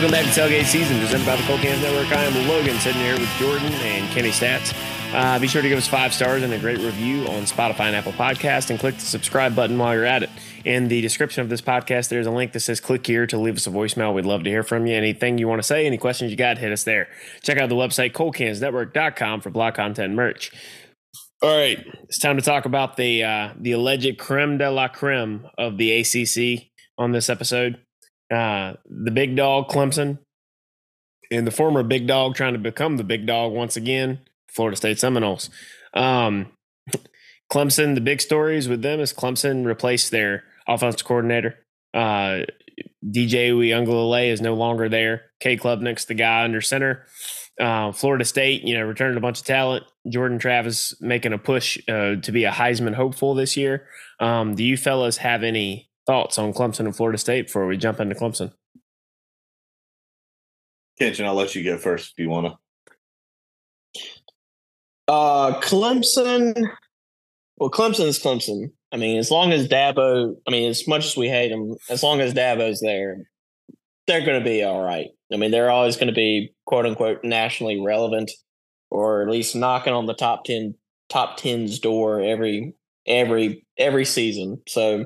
welcome back to Tailgate Season, presented by the Cold Cans Network. I am Logan, sitting here with Jordan and Kenny Stats. Uh, be sure to give us five stars and a great review on Spotify and Apple Podcast, and click the subscribe button while you're at it. In the description of this podcast, there's a link that says click here to leave us a voicemail. We'd love to hear from you. Anything you want to say, any questions you got, hit us there. Check out the website, coldcansnetwork.com for block content merch. All right, it's time to talk about the uh, the alleged creme de la creme of the ACC on this episode. Uh, the big dog Clemson and the former big dog trying to become the big dog once again, Florida State Seminoles. Um, Clemson, the big stories with them is Clemson replaced their offensive coordinator. Uh, DJ Uiagalelei is no longer there. Cade Club Klubnik's the guy under center. Uh, Florida State, you know, returned a bunch of talent. Jordan Travis making a push uh, to be a Heisman hopeful this year. Um, do you fellas have any thoughts on Clemson and Florida State before we jump into Clemson? Kenshin, I'll let you go first if you want to. Uh, Clemson. Well, Clemson is Clemson. I mean, as long as Dabo, I mean, as much as we hate him, as long as Dabo's there, they're going to be all right. I mean, they're always going to be quote unquote nationally relevant, or at least knocking on the top ten top 10's door every every every season. So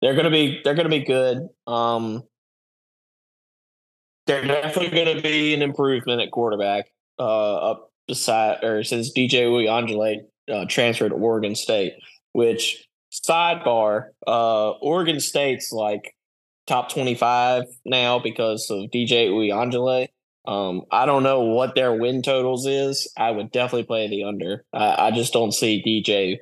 they're to be they're to be good. Um, they're definitely to be an improvement at quarterback. Uh, up beside or since DJ Uiagalelei uh, transferred to Oregon State, which sidebar, uh, Oregon State's like top 25 now because of DJ Uiagalelei. Um, I don't know what their win totals is. I would definitely play the under. I, I just don't see DJ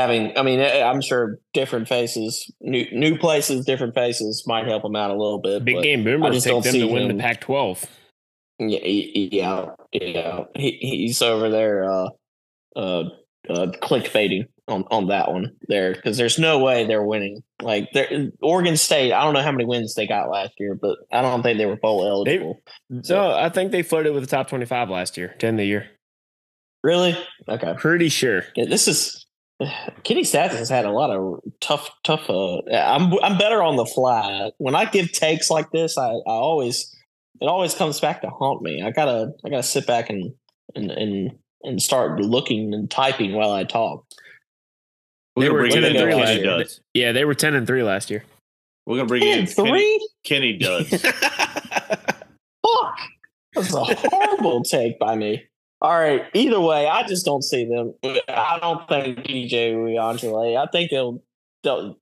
having. I mean, eh, I'm sure different faces, new new places, different faces might help him out a little bit. Big game boomer just picked them to win him. the Pac-12. Yeah, yeah, yeah. He, he's over there uh, uh, uh, clickbaiting on, on that one there because there's no way they're winning. Like Oregon State, I don't know how many wins they got last year, but I don't think they were bowl eligible. They, so I think they flirted with the top 25 last year, 10 the year. Really? Okay. Pretty sure. Yeah, this is Kenny Stats has had a lot of tough, tough. Uh, I'm I'm better on the fly. When I give takes like this, I, I always it always comes back to haunt me. I gotta I gotta sit back and and and and start looking and typing while I talk. They were ten and three last year. Yeah, they were ten and three last year. We're gonna bring in three. Kenny, Kenny does. Fuck, that's a horrible take by me. All right. Either way, I just don't see them. I don't think DJ Uiagalelei. I think they'll, they'll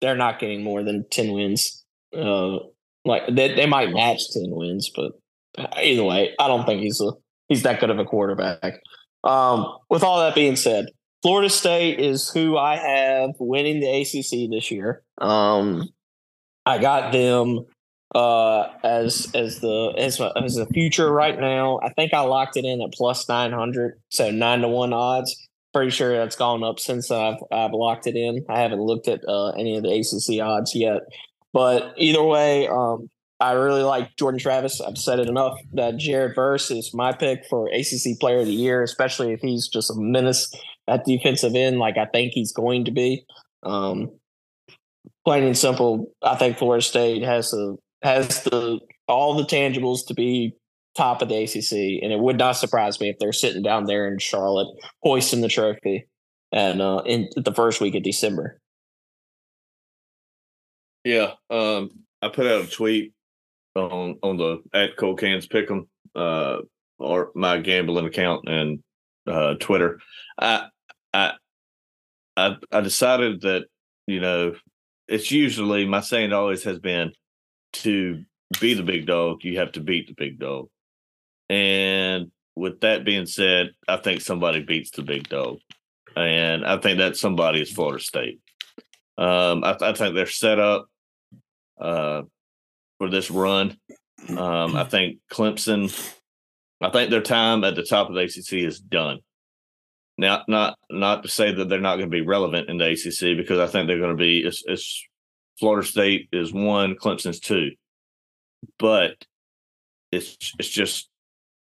they're not getting more than ten wins. Uh, like they, they might match ten wins, but either way, I don't think he's a he's that good of a quarterback. Um, with all that being said, Florida State is who I have winning the ACC this year. Um, I got them uh, as as the as as the future right now. I think I locked it in at plus nine hundred, so nine to one odds. Pretty sure that's gone up since I've I've locked it in. I haven't looked at uh, any of the ACC odds yet, but either way, um, I really like Jordan Travis. I've said it enough that Jared Verse is my pick for ACC Player of the Year, especially if he's just a menace at defensive end, like I think he's going to be. Um, plain and simple, I think Florida State has a has the all the tangibles to be top of the ACC, and it would not surprise me if they're sitting down there in Charlotte hoisting the trophy and uh, in the first week of December. Yeah, um, I put out a tweet on on the at Cold Cans Pick'em uh, or my gambling account and uh, Twitter. I I I I decided that you know it's usually my saying always has been to be the big dog, you have to beat the big dog. And with that being said, I think somebody beats the big dog. And I think that somebody is Florida State. Um, I, I, think they're set up uh, for this run. Um, I think Clemson, I think their time at the top of the ACC is done. Now, not not to say that they're not going to be relevant in the ACC because I think they're going to be. It's, it's Florida State is one, Clemson's two. But it's it's just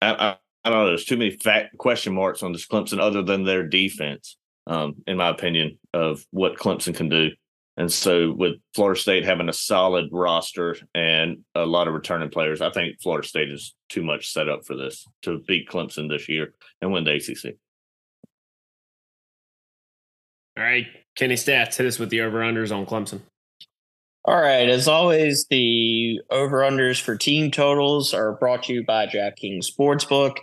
I, I, I don't know. There's too many fact question marks on this Clemson other than their defense, um, in my opinion, of what Clemson can do. And so, with Florida State having a solid roster and a lot of returning players, I think Florida State is too much set up for this to beat Clemson this year and win the ACC. All right, Kenny Stats, hit us with the over unders on Clemson. All right. As always, the over unders for team totals are brought to you by DraftKings Sportsbook.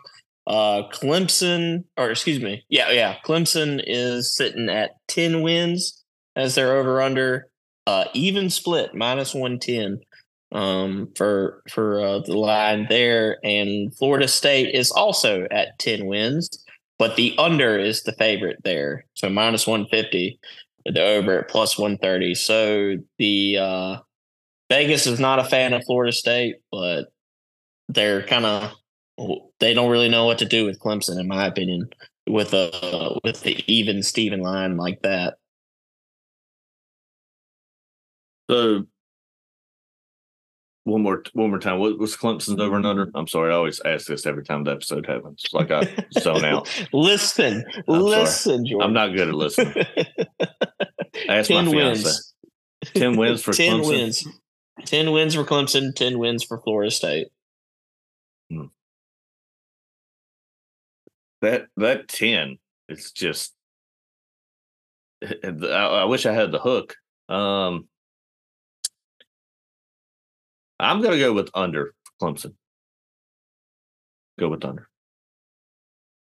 Uh, Clemson, or excuse me, yeah, yeah, Clemson is sitting at ten wins as their over under. Uh, even split minus one ten um, for for uh, the line there, and Florida State is also at ten wins, but the under is the favorite there, so minus one fifty the over at plus 130. So the uh, Vegas is not a fan of Florida State, but they're kind of they don't really know what to do with Clemson, in my opinion, with a with the even Steven line like that. So one more one more time. What was Clemson's over and under? I'm sorry, I always ask this every time the episode happens. Like I zone out. listen, I'm listen. I'm not good at listening. Ask my ten fiance. wins. Ten wins for ten Clemson. wins. Ten wins for Clemson. Ten wins for Florida State. That that ten. It's just. I, I wish I had the hook. Um, I'm gonna go with under Clemson. Go with under.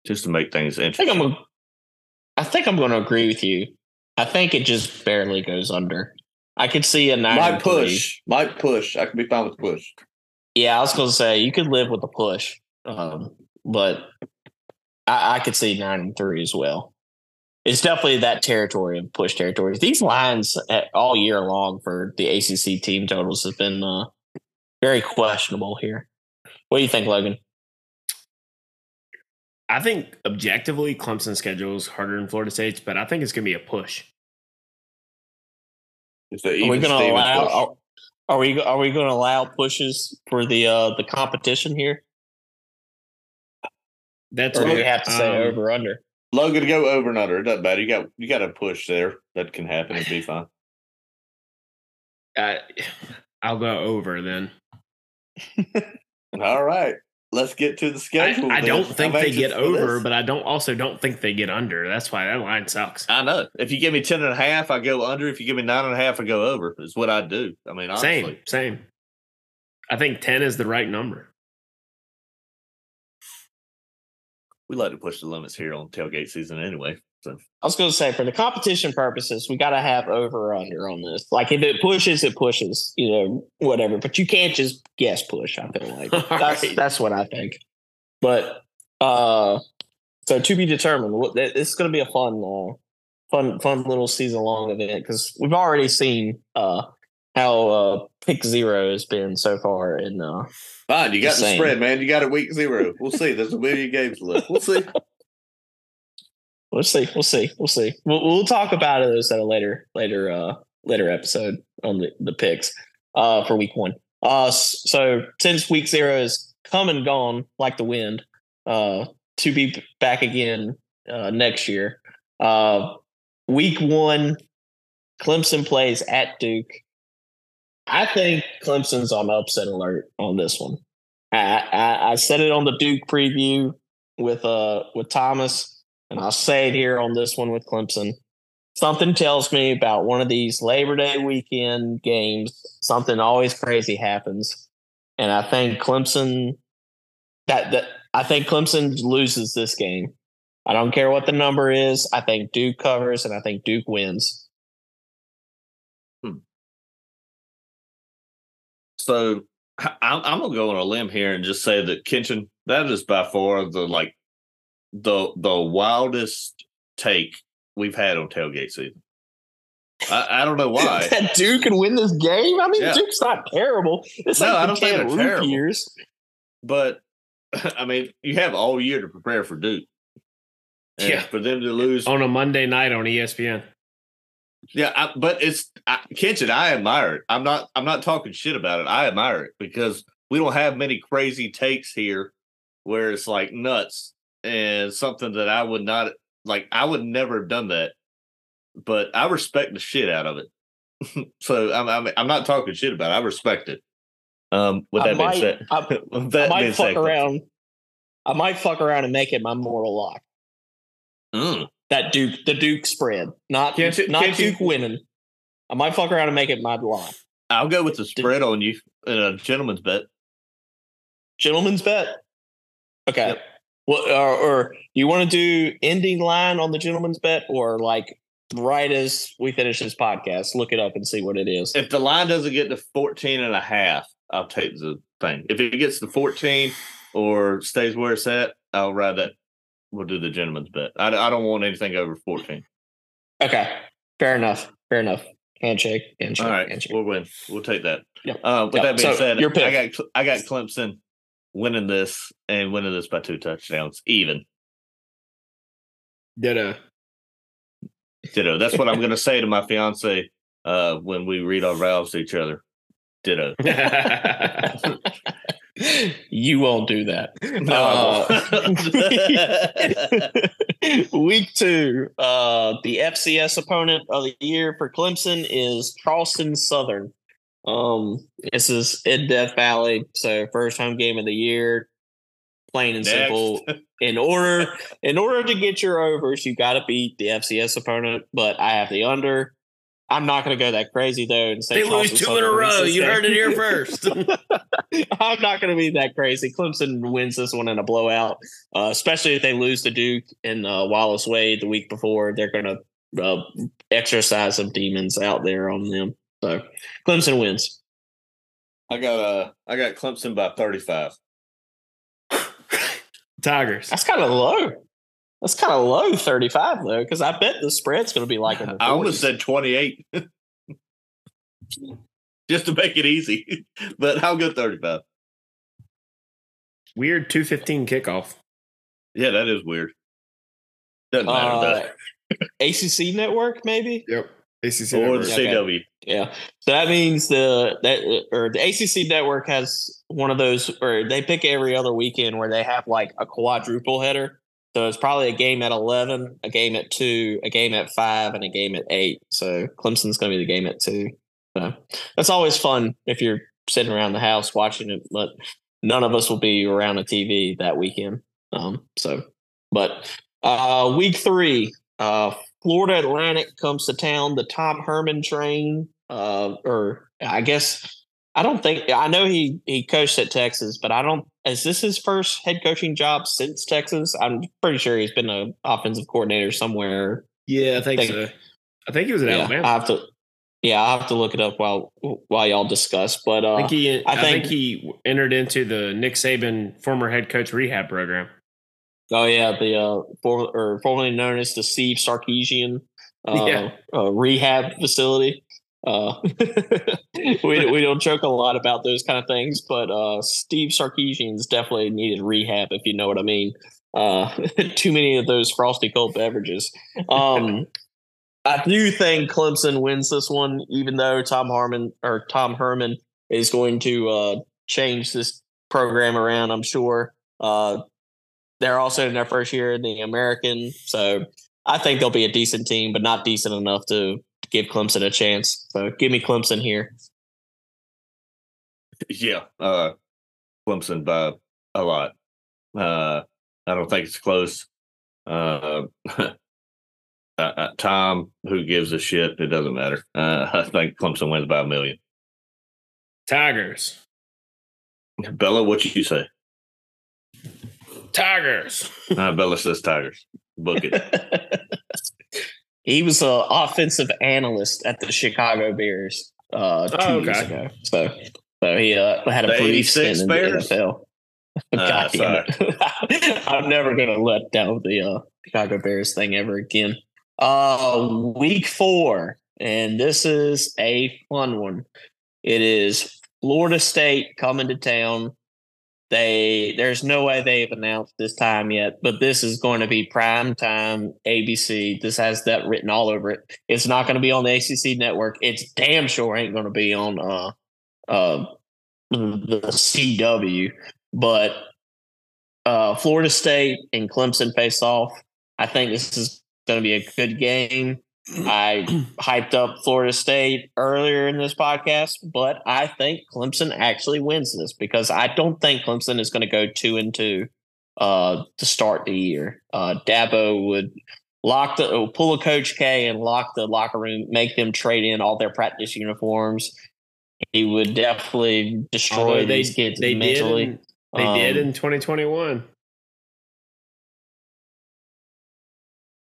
Just to make things I think interesting. I'm. A, I think I'm going to agree with you. I think it just barely goes under. I could see a nine. Might and three. push. Might push. I can be fine with push. Yeah, I was going to say you could live with a push, um, but I, I could see nine and three as well. It's definitely that territory of push territory. These lines uh, all year long for the ACC team totals have been uh, very questionable here. What do you think, Logan? I think objectively, Clemson's schedule is harder than Florida State's, but I think it's going to be a push. It's a Are we going to allow? Are, are we are we going to allow pushes for the uh, the competition here, That's or what we have to say um, over under? Logan, go over and under. It doesn't matter. You got you got a push there. That can happen. It'd be fine. I, I'll go over then. All right. Let's get to the schedule. I then. don't think I'm they get over, this. but I don't also don't think they get under. That's why that line sucks. I know. If you give me 10 and a half, I go under. If you give me nine and a half, I go over. Is what I do. I mean, honestly. Same, same. I think ten is the right number. We like to push the limits here on tailgate season anyway. So I was going to say, for the competition purposes, we got to have over under on this. Like, if it pushes, it pushes, you know, whatever. But you can't just guess push. I feel like that's right. that's what I think. But uh, so to be determined. What- th- It's going to be a fun, uh, fun, fun little season long event because we've already seen uh how uh pick zero has been so far And uh fine. You got Just the spread, man. You got it week zero. We'll see. There's a million games left. We'll see. We'll see. We'll see. We'll see. We'll, we'll talk about those at a later, later, uh, later episode on the, the picks, uh, for week one. Uh, so since week zero is come and gone like the wind, uh, to be back again, uh, next year. Uh, week one, Clemson plays at Duke. I think Clemson's on upset alert on this one. I, I, I said it on the Duke preview with, uh, with Thomas and I'll say it here on this one with Clemson. Something tells me about one of these Labor Day weekend games, something always crazy happens. And I think Clemson that that I think Clemson loses this game. I don't care what the number is. I think Duke covers and I think Duke wins. Hmm. So I- I'm, I'm gonna go on a limb here and just say that Kitchen that is by far the like the the wildest take we've had on tailgate season. I, I don't know why. that Duke can win this game. I mean, Yeah. Duke's not terrible. It's No, like I don't think Cam they're terrible. years. But I mean, you have all year to prepare for Duke. And Yeah. For them to lose, On a Monday night on ESPN. yeah. I, but it's I, Kitchen. I admire it. I'm not. I'm not talking shit about it. I admire it because we don't have many crazy takes here, where it's like nuts and something that I would not like. I would never have done that. But I respect the shit out of it. so I'm, I'm I'm not talking shit about it. I respect it. Um, with that being said, I, with I might fuck said, around. I might fuck around and make it my moral lock. Mm. That Duke, the Duke spread, not Can't you- not can't you- Duke winning. I might fuck around and make it my lock. I'll go with the spread on you in a gentleman's bet. Gentleman's bet. Okay. Yep. Well, or, or you want to do ending line on the gentleman's bet, or like right as we finish this podcast, look it up and see what it is. If the line doesn't get to 14 and a half, I'll take the thing. If it gets to 14 or stays where it's at, I'll ride that. We'll do the gentleman's bet. I, I don't want anything over 14. Okay. Fair enough. Fair enough. Handshake. Handshake. All right, Handshake. we'll win. We'll take that. Yep. Uh, with Yep. that being So, said, your pick. I got I got Clemson winning this and winning this by two touchdowns, even. Ditto. Ditto. That's what I'm going to say to my fiance uh, when we read our vows to each other. Ditto. you won't do that. No, won't. Week two, uh, the FCS opponent of the year for Clemson is Charleston Southern. Um, this is in Death Valley, so first home game of the year. Plain and Next. simple. In order, in order to get your overs, you got to beat the FCS opponent. But I have the under. I'm not going to go that crazy though and say They lose two in a row. You heard it here first. I'm not going to be that crazy. Clemson wins this one in a blowout, uh, especially if they lose to Duke and uh, Wallace Wade the week before. They're going to uh, exercise some demons out there on them. So Clemson wins. I got uh, I got Clemson by 35. Tigers. That's kind of low. That's kind of low, 35 though, because I bet the spread's going to be like in the 40s. I almost said 28. Just to make it easy. But I'll go 35. Weird 215 kickoff. Yeah, that is weird. Doesn't matter. uh, ACC network, maybe. Yep. ACC. it? or the network. Okay. CW. Yeah. So that means the that or the ACC network has one of those, or they pick every other weekend where they have like a quadruple header. So it's probably a game at eleven, a game at two, a game at five, and a game at eight. So Clemson's going to be the game at two. So that's always fun if you're sitting around the house watching it, but none of us will be around a TV that weekend. Um. So, but uh, week three, uh, Florida Atlantic comes to town. The Tom Herman train, uh, or I guess I don't think I know he he coached at Texas, but I don't. Is this his first head coaching job since Texas? I'm pretty sure he's been an offensive coordinator somewhere. Yeah, I think Think- so. I think he was at Yeah, Alabama. I have to. Yeah, I have to look it up while while y'all discuss. But uh, I think he. I, I think, think- he entered into the Nick Saban former head coach rehab program. Oh yeah, the uh, for, or formerly known as the Steve Sarkisian uh, Yeah. uh, rehab facility. Uh, we we don't joke a lot about those kind of things, but uh, Steve Sarkisian's definitely needed rehab, if you know what I mean. Uh, too many of those frosty cold beverages. Um, I do think Clemson wins this one, even though Tom Harmon or Tom Herman is going to uh, change this program around. I'm sure. Uh, they're also in their first year in the American, so I think they'll be a decent team, but not decent enough to give Clemson a chance. So give me Clemson here. Yeah. Uh, Clemson by a lot. Uh, I don't think it's close. Uh, uh, uh, Tom, who gives a shit? It doesn't matter. Uh, I think Clemson wins by a million. Tigers. Bella, what did you say? Tigers. Uh, Bella says Tigers. Book it. he was an offensive analyst at the Chicago Bears uh, two Oh, years ago. So, so he uh, had a The brief stint 86 in the Bears? NFL. God damn it. I'm never going to let down the uh, Chicago Bears thing ever again. Uh, week four, and this is a fun one. It is Florida State coming to town. They there's no way they've announced this time yet, but this is going to be prime time ABC. This has that written all over it. It's not going to be on the ACC network. It's damn sure ain't going to be on uh uh the CW. But uh Florida State and Clemson face off. I think this is going to be a good game. I hyped up Florida State earlier in this podcast, but I think Clemson actually wins this because I don't think Clemson is going to go two and two uh, to start the year. Uh, Dabo would lock the oh, pull a Coach K and lock the locker room, make them trade in all their practice uniforms. He would definitely destroy Although they- these kids they did mentally. in- They did Um, in 2021.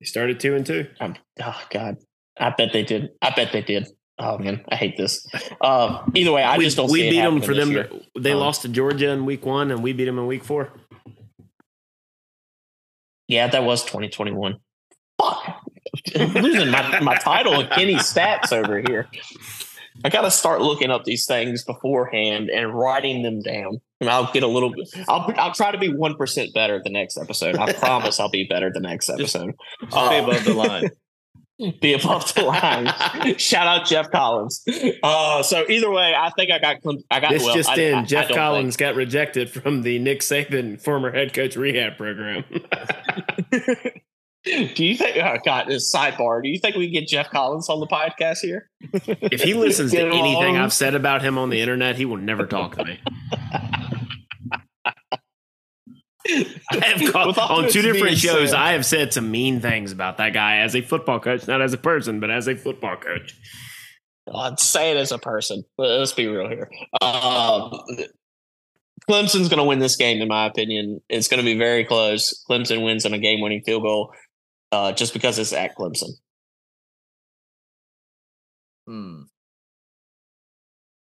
They started two and two. Um, oh God, I bet they did. I bet they did. Oh man, I hate this. Uh, either way, I we just don't. we see it beat them for them. year. To, they Um, lost to Georgia in week one, and we beat them in week four. Yeah, that was 2021. Fuck, losing my my title of Kenny stats over here. I got to start looking up these things beforehand and writing them down. And I'll get a little bit. I'll I'll try to be one percent better the next episode. I promise I'll be better the next Just- episode. Just stay above the line. be above the line. Shout out Geoff Collins. Uh, so either way, I think I got. I got This well, just I- in: I- I Geoff don't Collins got rejected from the Nick Saban former head coach rehab program. do you think? Oh God, this sidebar. Do you think we can get Geoff Collins on the podcast here? if he listens to anything on. I've said about him on the internet, he will never talk to me. I have called, on two different shows. said- I have said some mean things about that guy as a football coach, not as a person, but as a football coach. I'd say it as a person, let's be real here. Um, Clemson's going to win this game, in my opinion. It's going to be very close. Clemson wins on a game-winning field goal, uh, just because it's at Clemson. Hmm.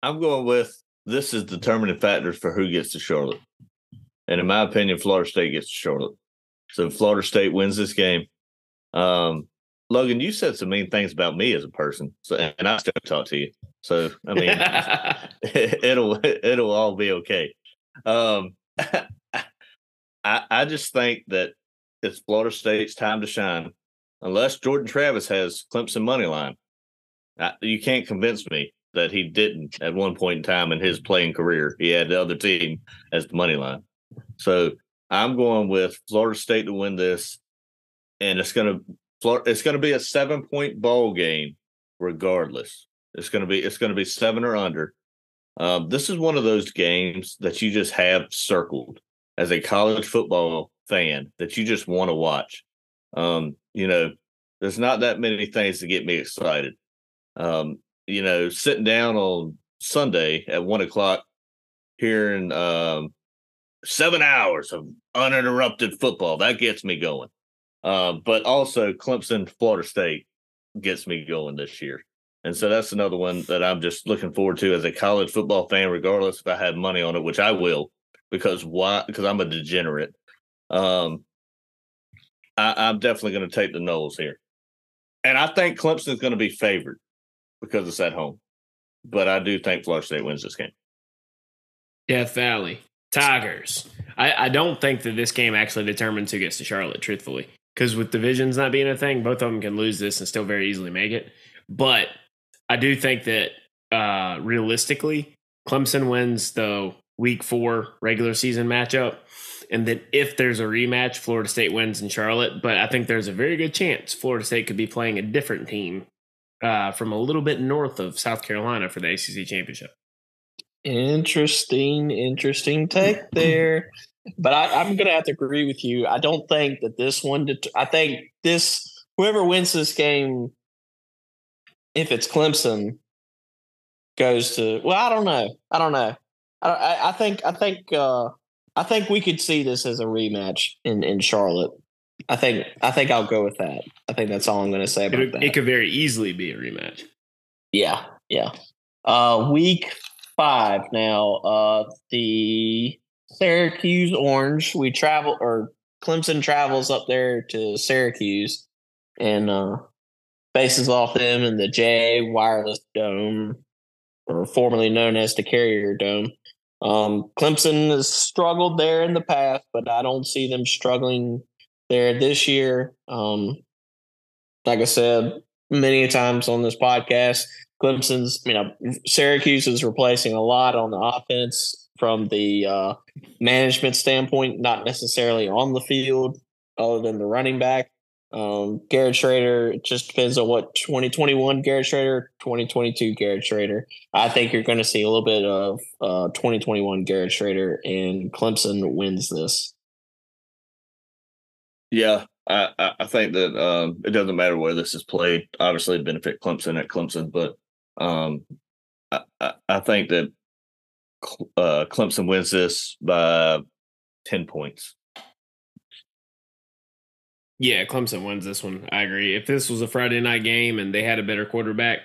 I'm going with this is determining factors for who gets to Charlotte. And in my opinion, Florida State gets to Charlotte. So Florida State wins this game. Um, Logan, you said some mean things about me as a person. So and I still talk to you. So I mean it'll it'll all be okay. Um I I just think that it's Florida State's time to shine. Unless Jordan Travis has Clemson money line. You can't convince me that he didn't at one point in time in his playing career. He had the other team as the money line. So I'm going with Florida State to win this, and it's gonna it's gonna be a seven point ball game, regardless. It's gonna be it's gonna be seven or under. Um, this is one of those games that you just have circled as a college football fan that you just want to watch. Um, you know, there's not that many things to get me excited um, you know, sitting down on Sunday at one o'clock, hearing um, seven hours of uninterrupted football. That gets me going. Uh, but also Clemson, Florida State gets me going this year. And so that's another one that I'm just looking forward to as a college football fan, regardless if I have money on it, which I will, because why? Because I'm a degenerate. Um, I, I'm definitely going to take the Noles here. And I think Clemson's going to be favored because it's at home. But I do think Florida State wins this game. Death Valley Tigers. I, I don't think that this game actually determines who gets to Charlotte, truthfully, because with divisions not being a thing, both of them can lose this and still very easily make it. But I do think that uh, realistically, Clemson wins the Week Four regular season matchup, and that if there's a rematch, Florida State wins in Charlotte. But I think there's a very good chance Florida State could be playing a different team uh, from a little bit north of South Carolina for the ACC championship. Interesting, interesting take there. But I, I'm going to have to agree with you. I don't think that this one. Det- I think this whoever wins this game, if it's Clemson, goes to. Well, I don't know. I don't know. I, I, I think. I think. uh I think we could see this as a rematch in in Charlotte. I think. I think I'll go with that. I think that's all I'm going to say about It, that. it could very easily be a rematch. Yeah, yeah. Uh week five now. Uh the Syracuse Orange. We travel or Clemson travels up there to Syracuse and uh faces off them in the J Wireless Dome, or formerly known as the Carrier Dome. Um Clemson has struggled there in the past, but I don't see them struggling there this year. Um like I said many times on this podcast, Clemson's, you know, Syracuse is replacing a lot on the offense from the uh, management standpoint, not necessarily on the field, other than the running back. Um, Garrett Shrader, it just depends on what 2021 Garrett Shrader, 2022 Garrett Shrader. I think you're going to see a little bit of uh, 2021 Garrett Shrader, and Clemson wins this. Yeah, I, I think that um, it doesn't matter where this is played. Obviously, it benefit Clemson at Clemson, but um, I, I, think that uh, Clemson wins this by ten points. Yeah, Clemson wins this one. I agree. If this was a Friday night game and they had a better quarterback,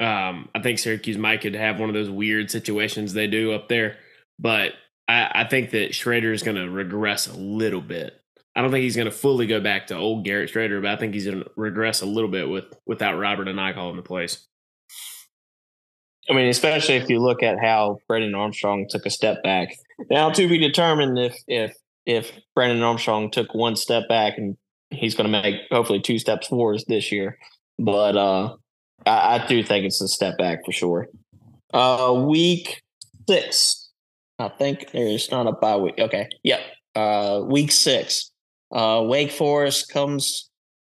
um, I think Syracuse might could have one of those weird situations they do up there. But I, I think that Shrader is going to regress a little bit. I don't think he's going to fully go back to old Garrett Shrader, but I think he's going to regress a little bit with without Robert Anae in the place. I mean, especially if you look at how Brennan Armstrong took a step back. Now, to be determined if if if Brennan Armstrong took one step back and he's going to make hopefully two steps forward this year. But uh, I, I, do think it's a step back for sure. Uh, week six, I think there's not a bye week. Okay, yep. Uh, week six, uh, Wake Forest comes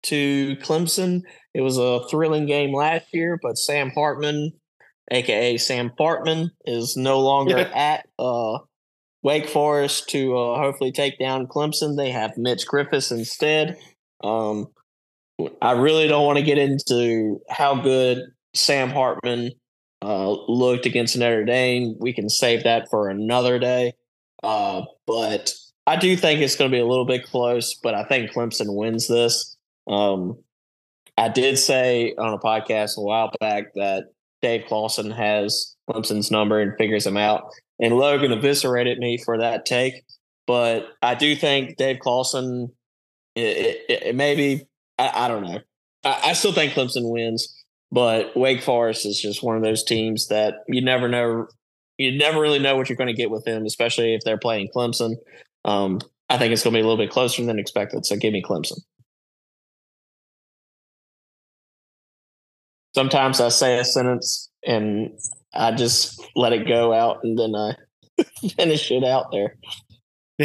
to Clemson. It was a thrilling game last year, but Sam Hartman, aka Sam Fartman, is no longer at uh, Wake Forest to uh, hopefully take down Clemson. They have Mitch Griffis instead. Um, I really don't want to get into how good Sam Hartman uh, looked against Notre Dame. We can save that for another day. Uh, but I do think it's going to be a little bit close, but I think Clemson wins this. Um, I did say on a podcast a while back that Dave Clawson has Clemson's number and figures him out. And Logan eviscerated me for that take. But I do think Dave Clawson, it, it, it maybe, I, I, don't know. I, I still think Clemson wins, but Wake Forest is just one of those teams that you never know. You never really know what you're going to get with them, especially if they're playing Clemson. Um, I think it's going to be a little bit closer than expected. So give me Clemson. Sometimes I say a sentence and I just let it go out and then I finish it out there.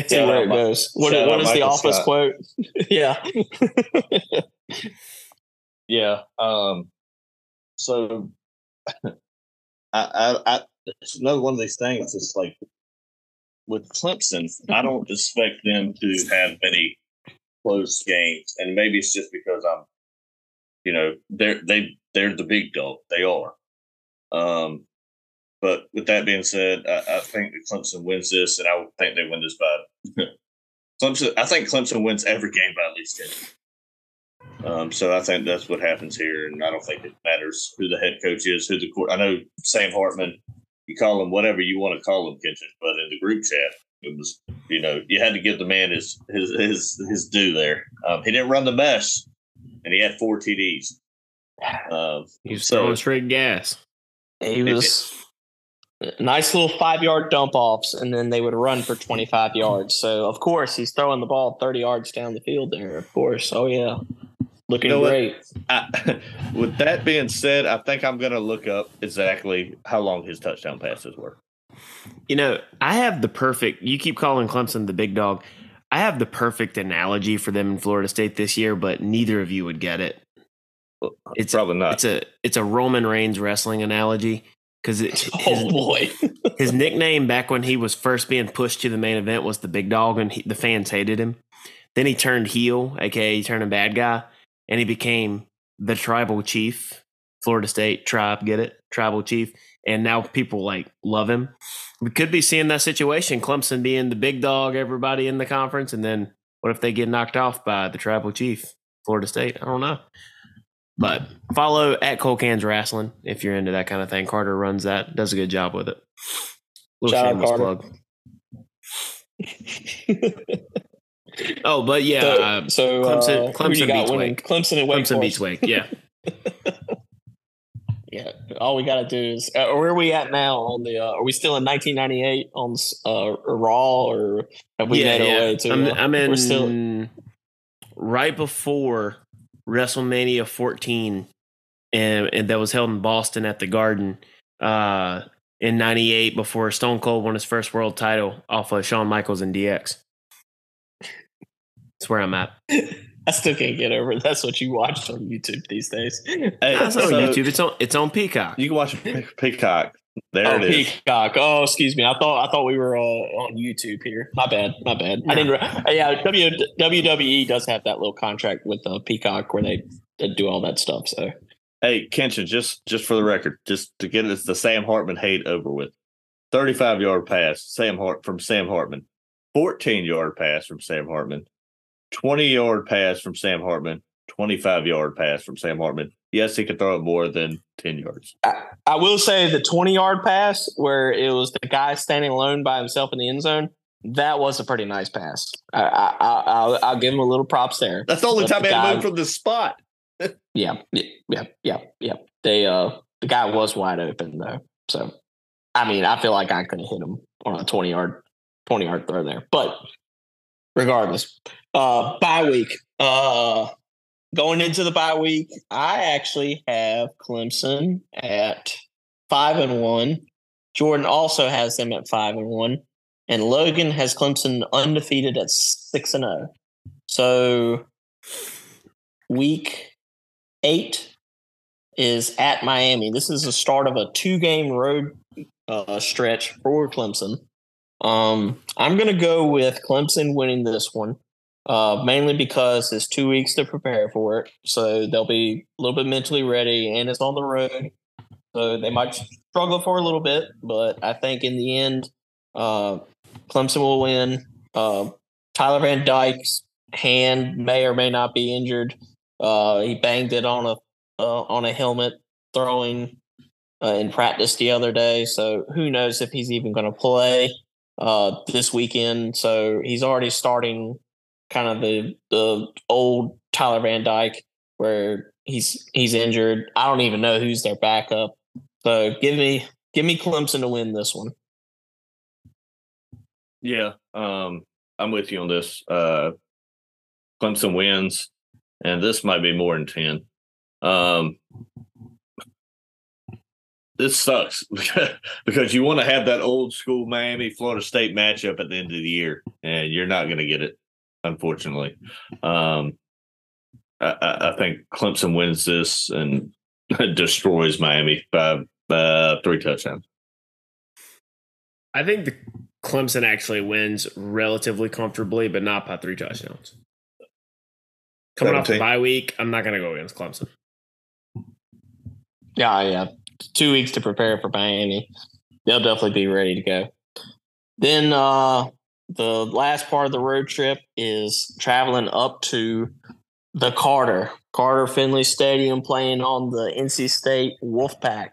See where it goes. What, what is the office Scott. quote? yeah. yeah. Um, so I, I, I, it's another one of these things. It's like with Clemson, I don't expect them to have many close games, and maybe it's just because I'm, you know, they're they they're the big dog. They are. Um, but with that being said, I, I think that Clemson wins this, and I think they win this by Clemson. I think Clemson wins every game by at least ten. Um, so I think that's what happens here, and I don't think it matters who the head coach is, who the court. I know Sam Hartman. You call him whatever you want to call him, Kitchen, but in the group chat, it was you know you had to give the man his his his, his due there. Um, he didn't run the best, and he had four TDs. Uh, He's so, throwing straight gas. He was nice little five yard dump offs, and then they would run for 25 yards. So, of course, he's throwing the ball 30 yards down the field there. Of course. Oh, yeah. Looking you know great. I, with that being said, I think I'm going to look up exactly how long his touchdown passes were. You know, I have the perfect, you keep calling Clemson the big dog. I have the perfect analogy for them in Florida State this year, but neither of you would get it. Uh, it's probably not. It's a it's a Roman Reigns wrestling analogy because oh boy, his nickname back when he was first being pushed to the main event was the Big Dog, and he, the fans hated him. Then he turned heel, aka he turned a bad guy, and he became the Tribal Chief, Florida State tribe. Get it, Tribal Chief, and now people like love him. We could be seeing that situation: Clemson being the big dog, everybody in the conference, and then what if they get knocked off by the Tribal Chief, Florida State? I don't know. But follow at Cold Cans Wrestling if you're into that kind of thing. Carter runs that, does a good job with it. Little Shout shameless plug. oh, but yeah. So, uh, so Clemson, uh, Clemson beats Wake. Clemson and Wake. Clemson beats Wake. Yeah. yeah. All we got to do is uh, where are we at now on the? Uh, are we still in 1998 on uh, Raw or have we yeah, made yeah. our way to? I'm, uh, I'm in. We're still right before WrestleMania 14, and, and that was held in Boston at the Garden uh, in '98 before Stone Cold won his first world title off of Shawn Michaels and DX. That's where I'm at. I still can't get over it. That's what you watch on YouTube these days. Hey, That's not so on YouTube. It's on it's on Peacock. You can watch Peacock. There oh, it is. Peacock. Oh, excuse me. I thought I thought we were uh, on YouTube here. My bad. My bad. I didn't. Re- yeah, w, WWE does have that little contract with uh, Peacock where they, they do all that stuff. So Hey, Kenshin, just just for the record, just to get us the Sam Hartman hate over with. 35 yard pass, Sam Hart from Sam Hartman. 14 yard pass from Sam Hartman. 20 yard pass from Sam Hartman. 25 yard pass from Sam Hartman. Yes, he could throw it more than 10 yards. I will say the 20 yard pass where it was the guy standing alone by himself in the end zone. That was a pretty nice pass. I, I, I, I'll, I'll give him a little props there. That's the only But time the he guy- moved from the spot. Yeah, yeah, yeah, yeah, yeah. They uh the guy was wide open though. So I mean, I feel like I could have hit him on a 20 yard 20 yard throw there. But regardless, uh bye week. Uh going into the bye week, I actually have Clemson at 5 and 1. Jordan also has them at 5 and 1 and Logan has Clemson undefeated at 6 and 0. So week 8 is at Miami. This is the start of a two game road uh, stretch for Clemson. Um, I'm going to go with Clemson winning this one, uh, mainly because it's two weeks to prepare for it. So they'll be a little bit mentally ready and it's on the road. So they might struggle for a little bit, but I think in the end, uh, Clemson will win. Uh, Tyler Van Dyke's hand may or may not be injured. Uh, he banged it on a uh, on a helmet throwing uh, in practice the other day. So who knows if he's even going to play this weekend? So he's already starting kind of the the old Tyler Van Dyke where he's he's injured. I don't even know who's their backup. So give me give me Clemson to win this one. Yeah, um, I'm with you on this. Uh, Clemson wins, and this might be more than 10. Um, this sucks because you want to have that old school Miami Florida State matchup at the end of the year, and you're not going to get it, unfortunately. Um, I, I I think Clemson wins this and destroys Miami by uh, three touchdowns. I think the Clemson actually wins relatively comfortably, but not by three touchdowns. Coming off the bye week, I'm not going to go against Clemson. Yeah, yeah. Two weeks to prepare for Miami. They'll definitely be ready to go. Then uh the last part of the road trip is traveling up to the Carter, Carter Finley Stadium playing on the NC State Wolfpack.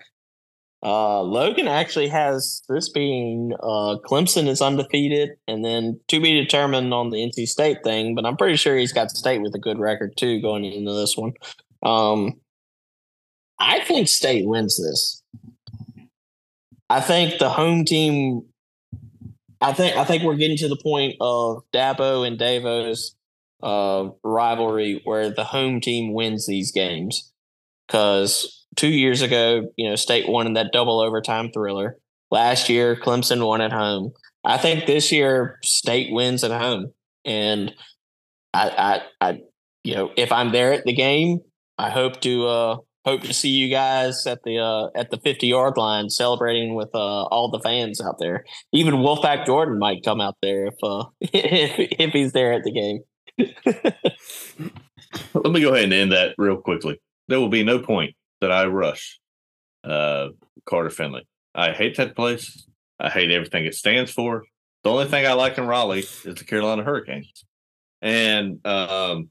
Uh Logan actually has this being uh Clemson is undefeated and then to be determined on the NC State thing, but I'm pretty sure he's got State with a good record too going into this one. Um I think State wins this. I think the home team. I think I think we're getting to the point of Dabo and Davos uh, rivalry where the home team wins these games. Because two years ago, you know, State won in that double overtime thriller. Last year, Clemson won at home. I think this year State wins at home, and I, I, I, you know, if I'm there at the game, I hope to uh, hope to see you guys at the uh, at the 50 yard line celebrating with uh, all the fans out there. Even Wolfpack Jordan might come out there if uh, if, if he's there at the game. Let me go ahead and end that real quickly. There will be no point that I rush uh, Carter Finley. I hate that place. I hate everything it stands for. The only thing I like in Raleigh is the Carolina Hurricanes, and um,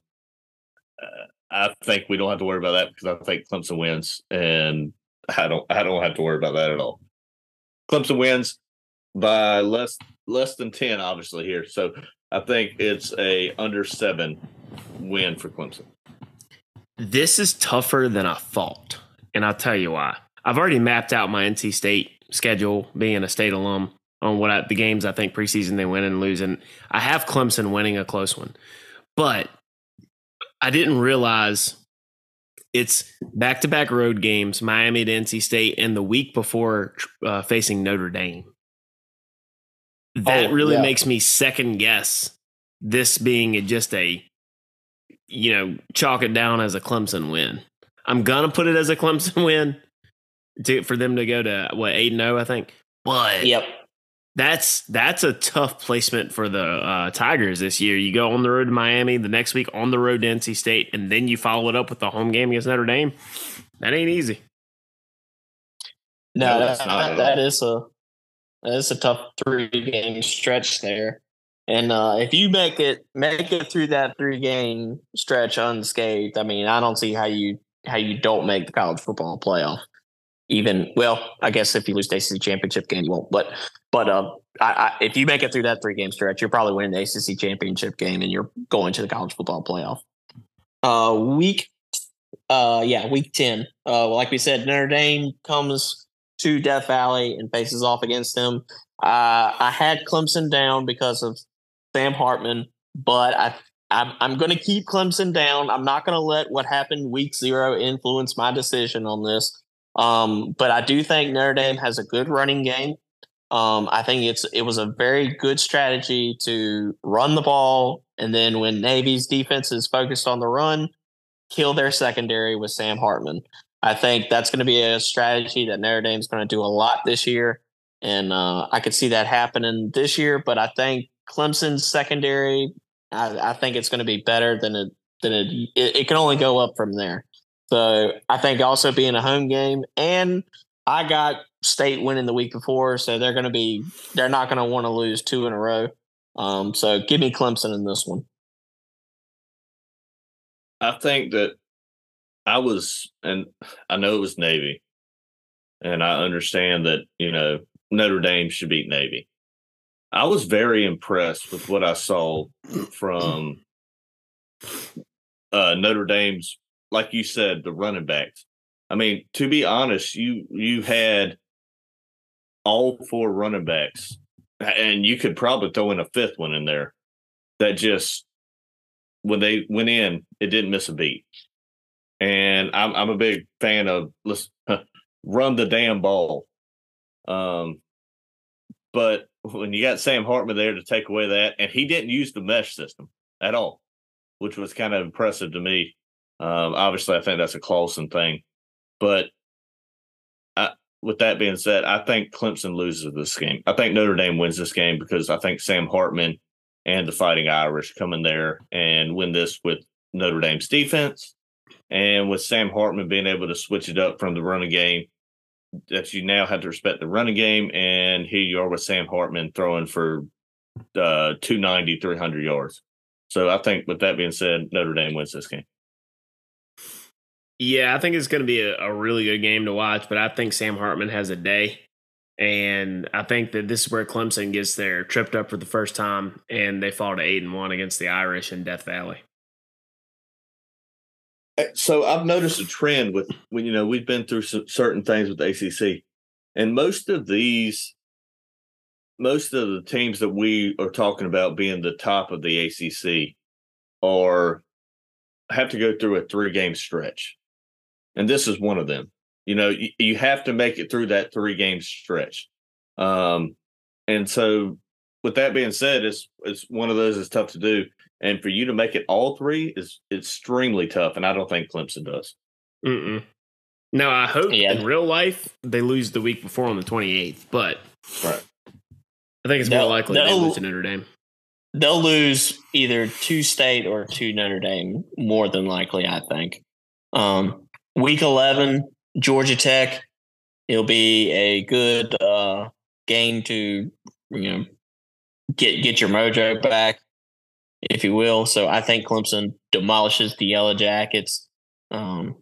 uh, I think we don't have to worry about that because I think Clemson wins, and I don't. I don't have to worry about that at all. Clemson wins by less less than ten, obviously here. So I think it's a under seven win for Clemson. This is tougher than I thought, and I'll tell you why. I've already mapped out my NC State schedule, being a state alum, on what I, the games I think preseason they win and lose, and I have Clemson winning a close one, but I didn't realize it's back to back road games, Miami to NC State, and the week before uh, facing Notre Dame. That Oh, really yeah. makes me second guess this being a- just a you know, chalk it down as a Clemson win. I'm gonna put it as a Clemson win to, for them to go to what eight and zero, I think. But yep, that's that's a tough placement for the uh, Tigers this year. You go on the road to Miami, the next week on the road to NC State, and then you follow it up with the home game against Notre Dame. That ain't easy. No, no that, that, is a that is a tough three game stretch there. And uh, if you make it make it through that three game stretch unscathed, I mean, I don't see how you how you don't make the college football playoff. Even well, I guess if you lose the ACC championship game, you won't. But but uh, I, I, if you make it through that three game stretch, you're probably winning the ACC championship game, and you're going to the college football playoff. Uh, week, uh, yeah, week ten. Uh, like we said, Notre Dame comes to Death Valley and faces off against them. Uh, I had Clemson down because of Sam Hartman, but I I'm, I'm going to keep Clemson down. I'm not going to let what happened week zero influence my decision on this. Um, but I do think Notre Dame has a good running game. Um, I think it's it was a very good strategy to run the ball, and then when Navy's defense is focused on the run, kill their secondary with Sam Hartman. I think that's going to be a strategy that Notre Dame's going to do a lot this year, and uh, I could see that happening this year. But I think Clemson's secondary, I, I think it's going to be better than it than it, it. It can only go up from there. So I think also being a home game, and I got State winning the week before, so they're going to be they're not going to want to lose two in a row. Um, so give me Clemson in this one. I think that I was, and I know it was Navy, and I understand that you know Notre Dame should beat Navy. I was very impressed with what I saw from uh, Notre Dame's, like you said, the running backs. I mean, to be honest, you you had all four running backs, and you could probably throw in a fifth one in there that just when they went in, it didn't miss a beat. And I'm I'm a big fan of let's run the damn ball. Um, but when you got Sam Hartman there to take away that, and he didn't use the mesh system at all, which was kind of impressive to me. Um, obviously, I think that's a Clawson thing, but I, with that being said, I think Clemson loses this game. I think Notre Dame wins this game because I think Sam Hartman and the Fighting Irish come in there and win this with Notre Dame's defense, and with Sam Hartman being able to switch it up from the running game that you now have to respect the running game. And here you are with Sam Hartman throwing for uh, 290, 300 yards. So I think with that being said, Notre Dame wins this game. Yeah, I think it's going to be a, a, really good game to watch, but I think Sam Hartman has a day. And I think that this is where Clemson gets their tripped up for the first time and they fall to eight and one against the Irish in Death Valley. Uh, so I've noticed a trend with when you know we've been through certain things with ACC, and most of these, most of the teams that we are talking about being the top of the ACC, are have to go through a three game stretch, and this is one of them. You know, you, you have to make it through that three game stretch, um, and so with that being said, it's it's one of those that's tough to do. And for you to make it all three is extremely tough, and I don't think Clemson does. Mm-mm. No, I hope yeah. in real life they lose the week before on the 28th, but right. I think it's more likely they lose to Notre Dame. They'll lose either to State or to Notre Dame, more than likely, I think. Um, week 11, Georgia Tech. It'll be a good uh, game to you know get get your mojo back if you will. So I think Clemson demolishes the Yellow Jackets. Um,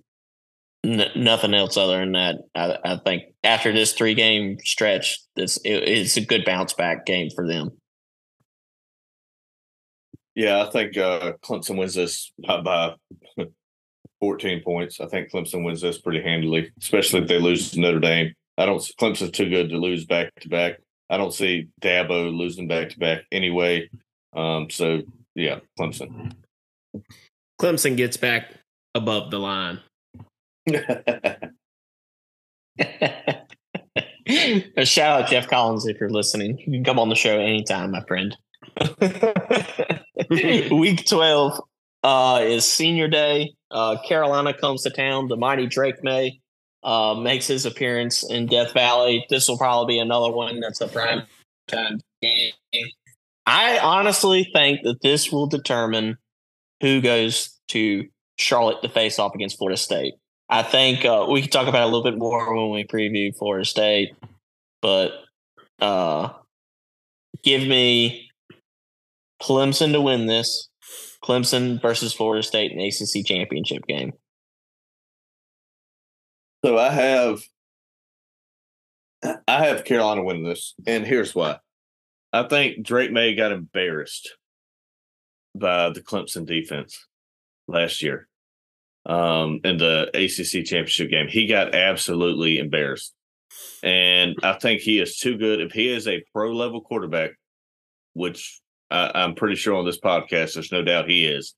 n- nothing else other than that. I, I, think after this three game stretch, this it, it's a good bounce back game for them. Yeah, I think uh, Clemson wins this by, by 14 points. I think Clemson wins this pretty handily, especially if they lose to Notre Dame. I don't. Clemson's too good to lose back to back. I don't see Dabo losing back to back anyway. Um, so yeah, Clemson. Clemson gets back above the line. A shout out Geoff Collins if you're listening. You can come on the show anytime, my friend. Week 12, uh, is Senior Day. Uh, Carolina comes to town. The mighty Drake Maye uh, makes his appearance in Death Valley. This will probably be another one that's a prime time game. I honestly think that this will determine who goes to Charlotte to face off against Florida State. I think uh, we can talk about it a little bit more when we preview Florida State, but uh, give me Clemson to win this. Clemson versus Florida State in ACC championship game. So I have, I have Carolina winning this, and here's why. I think Drake Maye got embarrassed by the Clemson defense last year um, in the ACC championship game. He got absolutely embarrassed. And I think he is too good. If he is a pro level quarterback, which I, I'm pretty sure on this podcast, there's no doubt he is,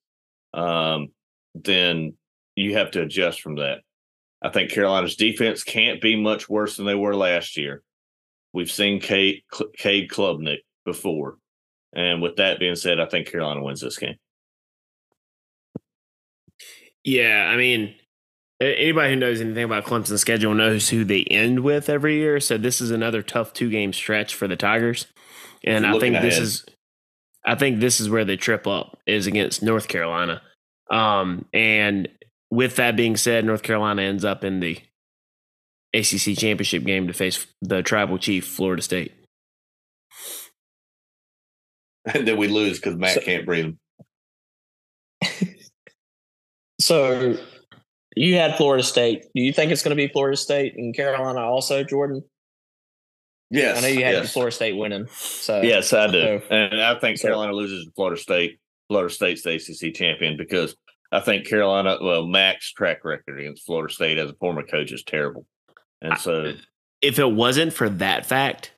um, then you have to adjust from that. I think Carolina's defense can't be much worse than they were last year. We've seen Cade, Cade Klubnik before. And with that being said, I think Carolina wins this game. Yeah, I mean, anybody who knows anything about Clemson's schedule knows who they end with every year. So this is another tough two game stretch for the Tigers, and I think this is, I think this is where they trip up is against North Carolina. Um, and with that being said, North Carolina ends up in the ACC championship game to face the tribal chief Florida State. And then we lose because Matt so, can't breathe. So you had Florida State. Do you think it's going to be Florida State and Carolina also, Jordan? Yes. I know you had yes. Florida State winning. So Yes, I do. So, and I think so, Carolina loses to Florida State. Florida State's the ACC champion because I think Carolina, well, Mack's track record against Florida State as a former coach is terrible. And so if it wasn't for that fact,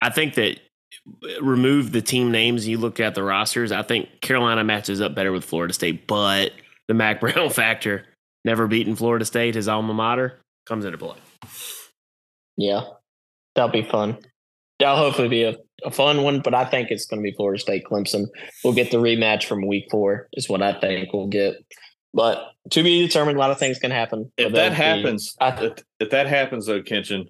I think that remove the team names, you look at the rosters, I think Carolina matches up better with Florida State, but the Mack Brown factor, never beaten Florida State, his alma mater, comes into play. Yeah, that'll be fun. That'll hopefully be a, a fun one, but I think it's going to be Florida State Clemson. We'll get the rematch from week four, is what I think we'll get. But to be determined, a lot of things can happen. If that happens, be, if, if that happens, though, Kenshin,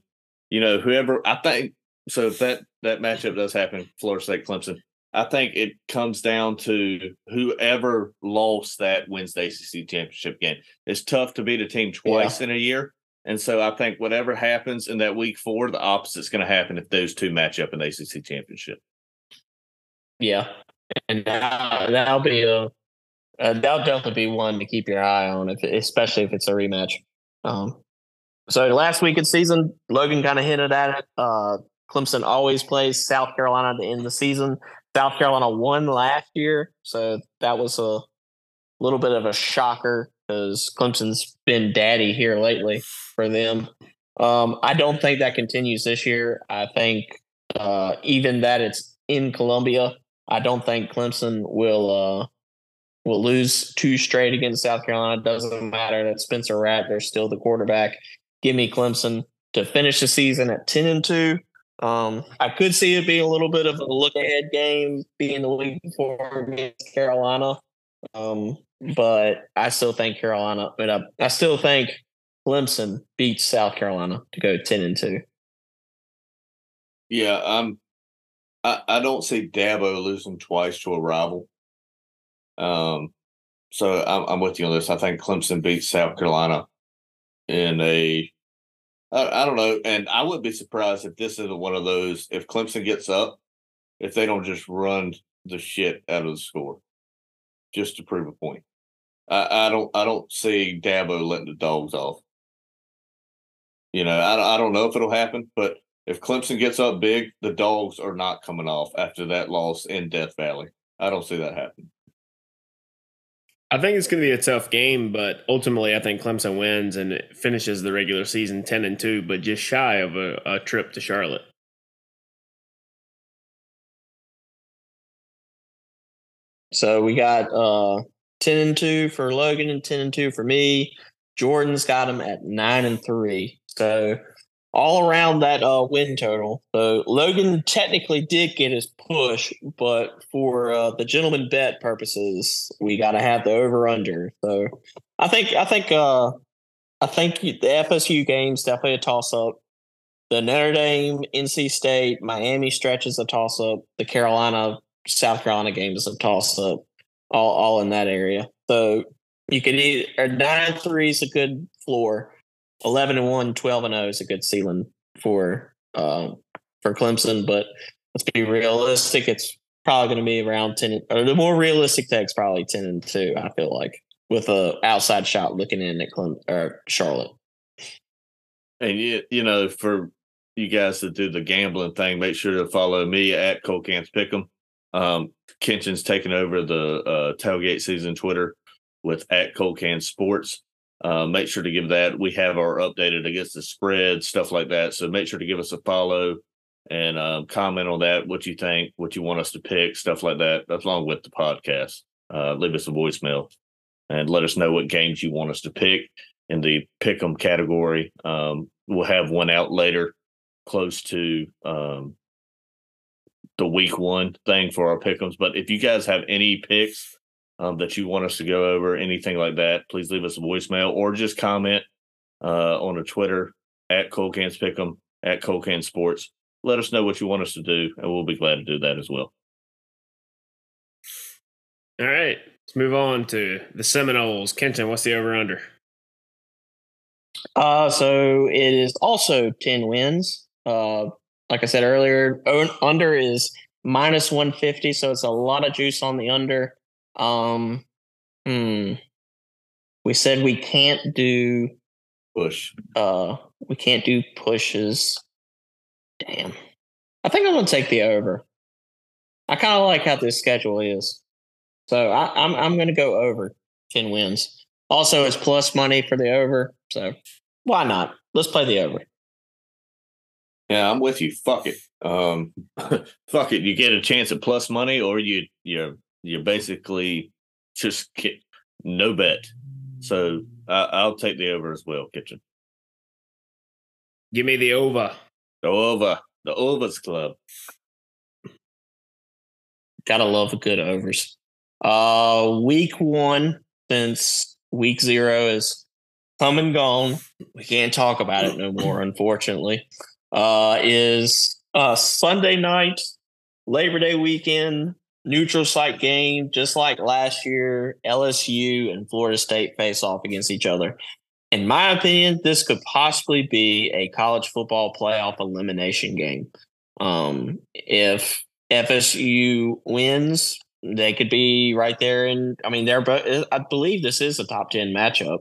you know, whoever I think so, if that that matchup does happen, Florida State Clemson, I think it comes down to whoever lost that Wednesday ACC championship game. It's tough to beat a team twice yeah. in a year. And so I think whatever happens in that week four, the opposite is going to happen if those two match up in the ACC championship. Yeah. And that, that'll be a, uh, that'll definitely be one to keep your eye on, if, especially if it's a rematch. Um, so last week in season, Logan kind of hinted at it. Uh, Clemson always plays South Carolina at the end of the season. South Carolina won last year, so that was a little bit of a shocker because Clemson's been daddy here lately for them. Um, I don't think that continues this year. I think uh, even that it's in Columbia, I don't think Clemson will uh, will lose two straight against South Carolina. Doesn't matter that Spencer Rattler still the quarterback. Give me Clemson to finish the season at ten and two um, I could see it being a little bit of a look ahead game, being the week before against Carolina. Um, but I still think Carolina, but I, I still think Clemson beats South Carolina to go ten and two. Yeah, um, I I don't see Dabo losing twice to a rival. Um, so I'm I'm with you on this. I think Clemson beats South Carolina in a I, I don't know, and I wouldn't be surprised if this isn't one of those. If Clemson gets up, if they don't just run the shit out of the score, just to prove a point. I, I don't I don't see Dabo letting the dogs off. You know, I, I don't know if it'll happen, but if Clemson gets up big, the dogs are not coming off after that loss in Death Valley. I don't see that happen. I think it's going to be a tough game, but ultimately, I think Clemson wins and finishes the regular season ten and two, but just shy of a, a trip to Charlotte. So we got uh, ten and two for Logan and ten and two for me. Jordan's got him at nine and three. So all around that uh, win total. So Logan technically did get his push, but for uh, the gentleman bet purposes, we got to have the over under. So I think I think uh, I think the FSU game's definitely a toss up. The Notre Dame, NC State, Miami stretch is a toss up. The Carolina, South Carolina game is a toss up. All all in that area. So you could either nine and three is a good floor 11 and 1, 12 and 0 is a good ceiling for uh, for Clemson, but let's be realistic. It's probably going to be around 10, or the more realistic text, probably 10 and 2, I feel like, with a outside shot looking in at Clem, or Charlotte. And, you, you know, for you guys that do the gambling thing, make sure to follow me at Cole Cans Pick'em. Um, Kenshin's taking over the uh, tailgate season Twitter with at Cole Cans Sports. Uh, make sure to give that. We have our updated against the spread, stuff like that. So make sure to give us a follow and um, comment on that, what you think, what you want us to pick, stuff like that, along with the podcast. Uh, leave us a voicemail and let us know what games you want us to pick in the pick 'em category. Um, we'll have one out later, close to um, the week one thing for our pickums. But if you guys have any picks um, that you want us to go over, anything like that, please leave us a voicemail or just comment uh, on a Twitter at Cole Cans Pick'em at Cole Can Sports. Let us know what you want us to do, and we'll be glad to do that as well. All right, let's move on to the Seminoles. Kenton, what's the over under? Uh, so it is also 10 wins. Uh, like I said earlier, under is minus 150, so it's a lot of juice on the under. Um, hmm. We said we can't do push. Uh, we can't do pushes. Damn. I think I'm gonna take the over. I kind of like how this schedule is, so I, I'm I'm gonna go over ten wins. Also, it's plus money for the over, so why not? Let's play the over. Yeah, I'm with you. Fuck it. Um, fuck it. You get a chance at plus money, or you you're you're basically just no bet. So I, will take the over as well, Kitchen. Give me the over. The over. The overs club. Gotta love a good overs. Uh week one, since week zero is come and gone. We can't talk about it no more, unfortunately. Uh is uh Sunday night, Labor Day weekend, neutral site game, just like last year, LSU and Florida State face off against each other. In my opinion, this could possibly be a college football playoff elimination game. Um, if FSU wins, they could be right there. And I mean, they're, I believe this is a top 10 matchup.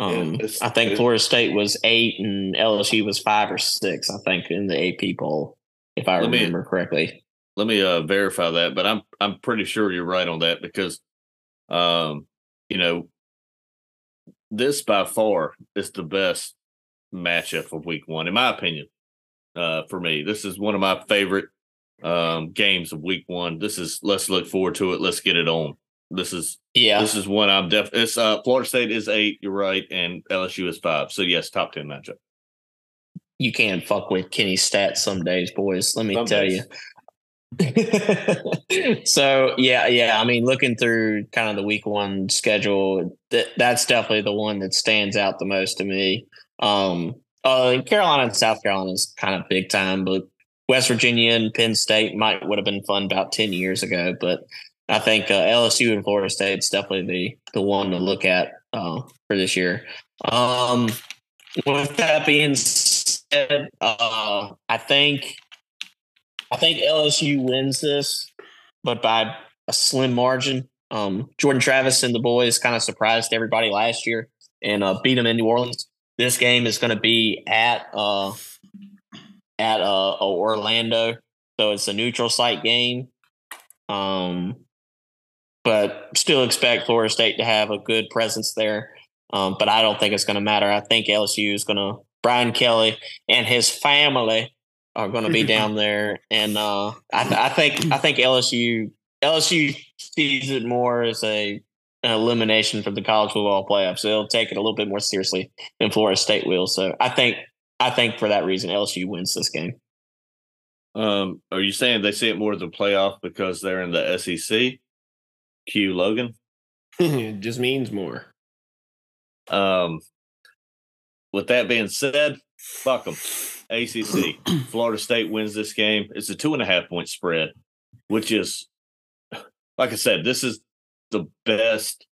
Um, yeah, I think Florida State was eight and LSU was five or six, I think, in the AP poll, if I remember me, correctly let me uh, verify that, but I'm I'm pretty sure you're right on that because, um, you know, this by far is the best matchup of Week One, in my opinion. Uh, for me, this is one of my favorite um, games of Week One. This is let's look forward to it. Let's get it on. This is yeah. This is one I'm definitely. It's uh, Florida State is eight. You're right, and LSU is five. So yes, top ten matchup you can fuck with Kenny stats some days, boys. Let me some tell days. you. so yeah, yeah. I mean, looking through kind of the week one schedule, that that's definitely the one that stands out the most to me. Um, uh, Carolina and South Carolina is kind of big time, but West Virginia and Penn State might would have been fun about ten years ago. But I think uh, LSU and Florida State is definitely the the one to look at uh, for this year. Um, with that being said, uh, I think I think LSU wins this, but by a slim margin. Um, Jordan Travis and the boys kind of surprised everybody last year and uh, beat them in New Orleans. This game is going to be at uh, at uh, Orlando, so it's a neutral site game. Um, but still expect Florida State to have a good presence there. Um, but I don't think it's going to matter. I think LSU is going to Brian Kelly and his family are going to be down there, and uh, I, th- I, think I think LSU LSU sees it more as a an elimination from the college football playoffs. So they'll take it a little bit more seriously than Florida State will. So I think I think for that reason, LSU wins this game. Um, are you saying they see it more as a playoff because they're in the SEC? Q Logan. it just means more. Um, with that being said, fuck them. ACC. Florida State wins this game. It's a two and a half point spread, which is, like I said, this is the best.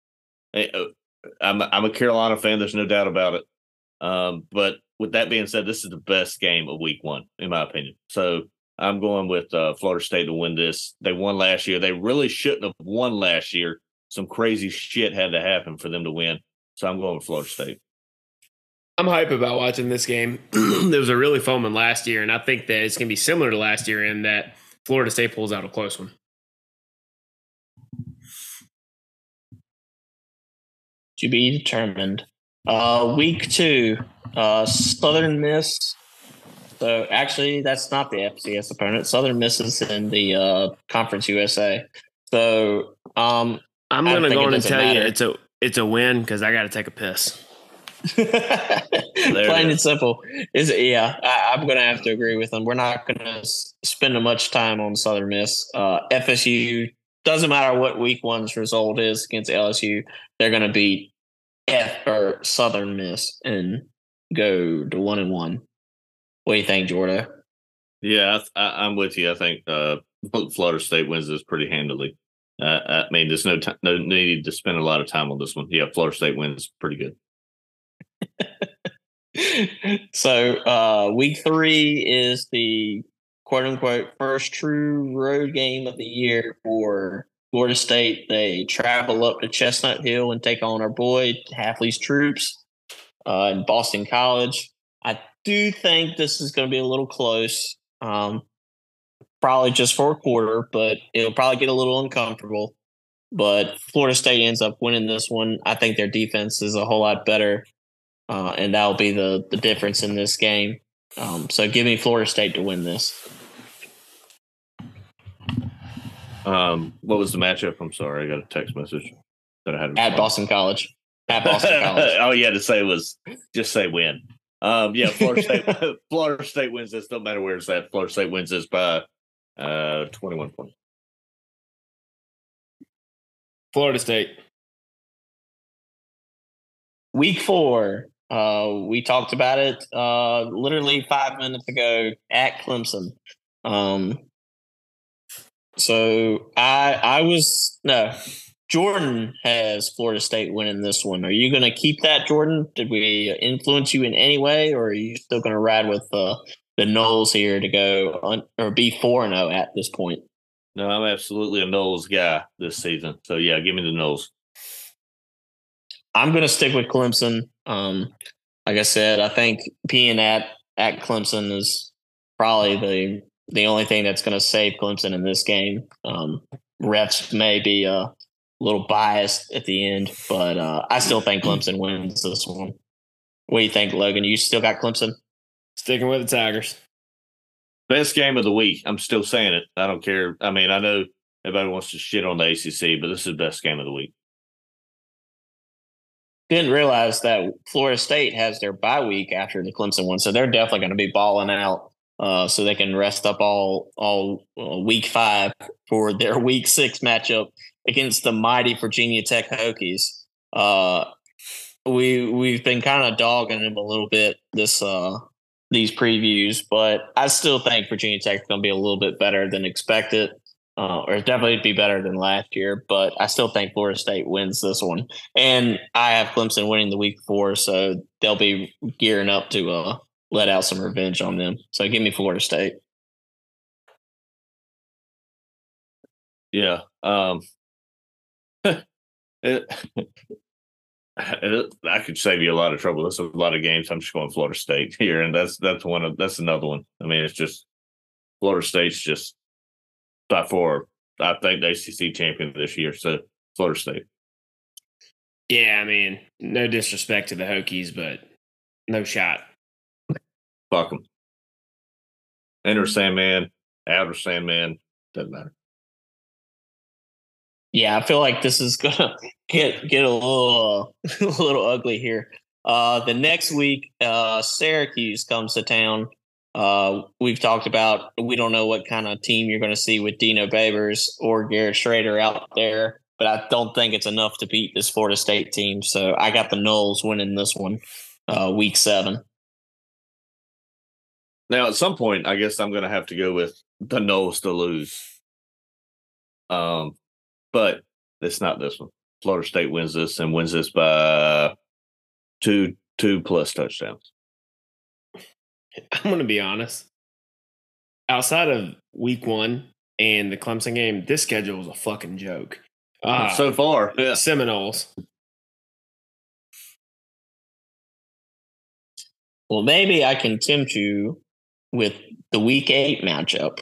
eh, uh, I'm I'm a Carolina fan. There's no doubt about it. Um, but with that being said, this is the best game of Week One, in my opinion. So I'm going with uh, Florida State to win this. They won last year. They really shouldn't have won last year. Some crazy shit had to happen for them to win. So I'm going with Florida State. I'm hype about watching this game. there was a really fun one last year, and I think that it's going to be similar to last year in that Florida State pulls out a close one. To be determined. Uh, week two, uh, Southern Miss. So actually, that's not the FCS opponent. Southern Miss is in the uh, Conference USA. So um, I'm going to go it on and tell you it's a it's a win because I got to take a piss. plain and simple is yeah I, i'm gonna have to agree with them we're not gonna s- spend much time on southern miss uh, fsu doesn't matter what week one's result is against lsu they're gonna beat f or southern miss and go to one and one what do you think jordan Yeah, I, I, I'm with you. I think uh, Florida State wins this pretty handily. Uh, I mean, there's no time, no need to spend a lot of time on this one. Yeah, Florida State wins pretty good. so uh week three is the quote unquote first true road game of the year for Florida State. They travel up to Chestnut Hill and take on our boy Hafley's troops uh, in Boston College. I do think this is going to be a little close, um, probably just for a quarter, but it'll probably get a little uncomfortable. But Florida State ends up winning this one. I think their defense is a whole lot better uh, and that'll be the the difference in this game. Um, so give me Florida State to win this. Um, what was the matchup? I'm sorry, I got a text message that I had At. Boston College. At Boston College. All you had to say was just say win. Um, yeah, Florida State. Florida State wins this. Don't matter where it's at. Florida State wins this by uh 21 points. Florida State. Week four. Uh, we talked about it uh, literally five minutes ago at Clemson. Um, so I I was no Jordan has Florida State winning this one. Are you going to keep that, Jordan? Did we influence you in any way, or are you still going to ride with uh, the Noles here to go on, or be four and zero at this point? No, I'm absolutely a Noles guy this season. So yeah, give me the Noles. I'm going to stick with Clemson. Um, like I said, I think being at at Clemson is probably the the only thing that's going to save Clemson in this game. Um, refs may be a little biased at the end, but uh, I still think Clemson wins this one. What do you think, Logan? You still got Clemson? Sticking with the Tigers. Best game of the week. I'm still saying it. I don't care. I mean, I know everybody wants to shit on the ACC, but this is the best game of the week. Didn't realize that Florida State has their bye week after the Clemson one, so they're definitely going to be balling out. Uh, so they can rest up all all uh, week five for their week six matchup against the mighty Virginia Tech Hokies. Uh, we we've been kind of dogging them a little bit this uh these previews, but I still think Virginia Tech is going to be a little bit better than expected, uh, or definitely be better than last year. But I still think Florida State wins this one, and I have Clemson winning the week four, so they'll be gearing up to uh let out some revenge on them. So give me Florida State. Yeah. Um it- I could save you a lot of trouble. There's a lot of games. I'm just going Florida State here, and that's that's one of that's another one. I mean, it's just Florida State's just by far. I think the ACC champion this year. So Florida State. Yeah, I mean, no disrespect to the Hokies, but no shot. Fuck them. Enter Sandman, outer Sandman, doesn't matter. Yeah, I feel like this is gonna get get a little uh, a little ugly here. Uh, the next week, uh, Syracuse comes to town. Uh, we've talked about we don't know what kind of team you're going to see with Dino Babers or Garrett Shrader out there, but I don't think it's enough to beat this Florida State team. So I got the Noles winning this one, uh, week seven. Now, at some point, I guess I'm going to have to go with the Noles to lose. Um, but it's not this one. Florida State wins this and wins this by two two plus touchdowns. I'm going to be honest. Outside of week one and the Clemson game, this schedule is a fucking joke. Uh, so far, yeah. Seminoles. Well, maybe I can tempt you with the week eight matchup.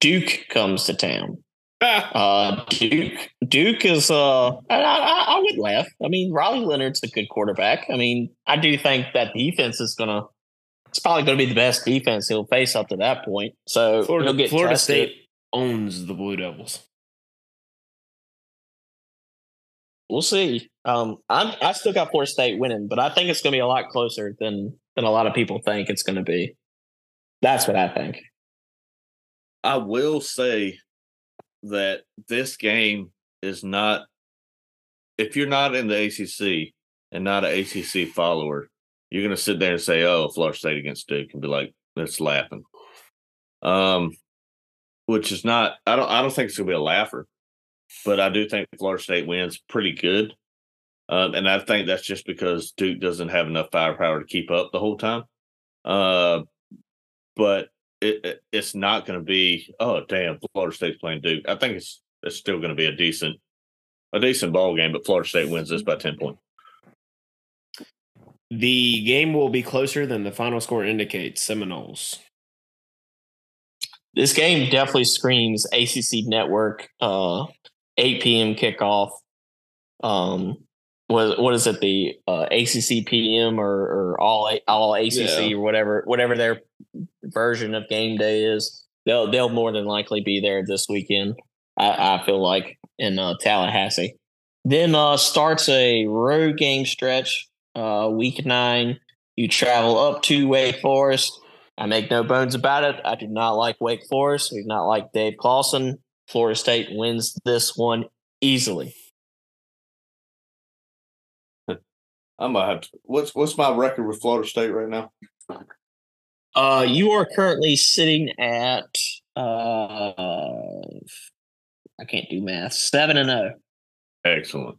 Duke comes to town. Uh, Duke, Duke is. Uh, I, I, I would laugh. I mean, Riley Leonard's a good quarterback. I mean, I do think that defense is gonna. It's probably going to be the best defense he'll face up to that point. So Florida, he'll get Florida. State owns the Blue Devils. We'll see. Um, I'm. I still got Florida State winning, but I think it's going to be a lot closer than than a lot of people think it's going to be. That's what I think. I will say that this game is not. If you're not in the ACC and not an ACC follower, you're going to sit there and say, "Oh, Florida State against Duke," and be like, "That's laughing." Um, which is not. I don't. I don't think it's going to be a laugher, but I do think Florida State wins pretty good, um, and I think that's just because Duke doesn't have enough firepower to keep up the whole time. Uh, but it, it it's not going to be. Oh, damn! Florida State's playing Duke. I think it's it's still going to be a decent a decent ball game, but Florida State wins this by ten points. The game will be closer than the final score indicates. Seminoles. This game definitely screams ACC Network. Uh, 8 p.m. kickoff. Um, what what is it? The uh, ACC PM or, or all all ACC Yeah. or whatever whatever their version of game day is. They'll they'll more than likely be there this weekend. I, I feel like in uh, Tallahassee. Then uh, starts a road game stretch. Uh, week nine, you travel up to Wake Forest. I make no bones about it. I do not like Wake Forest. I do not like Dave Clawson. Florida State wins this one easily. I'm gonna have to. What's what's my record with Florida State right now? Uh, you are currently sitting at uh, I can't do math. Seven and oh. zero. Excellent.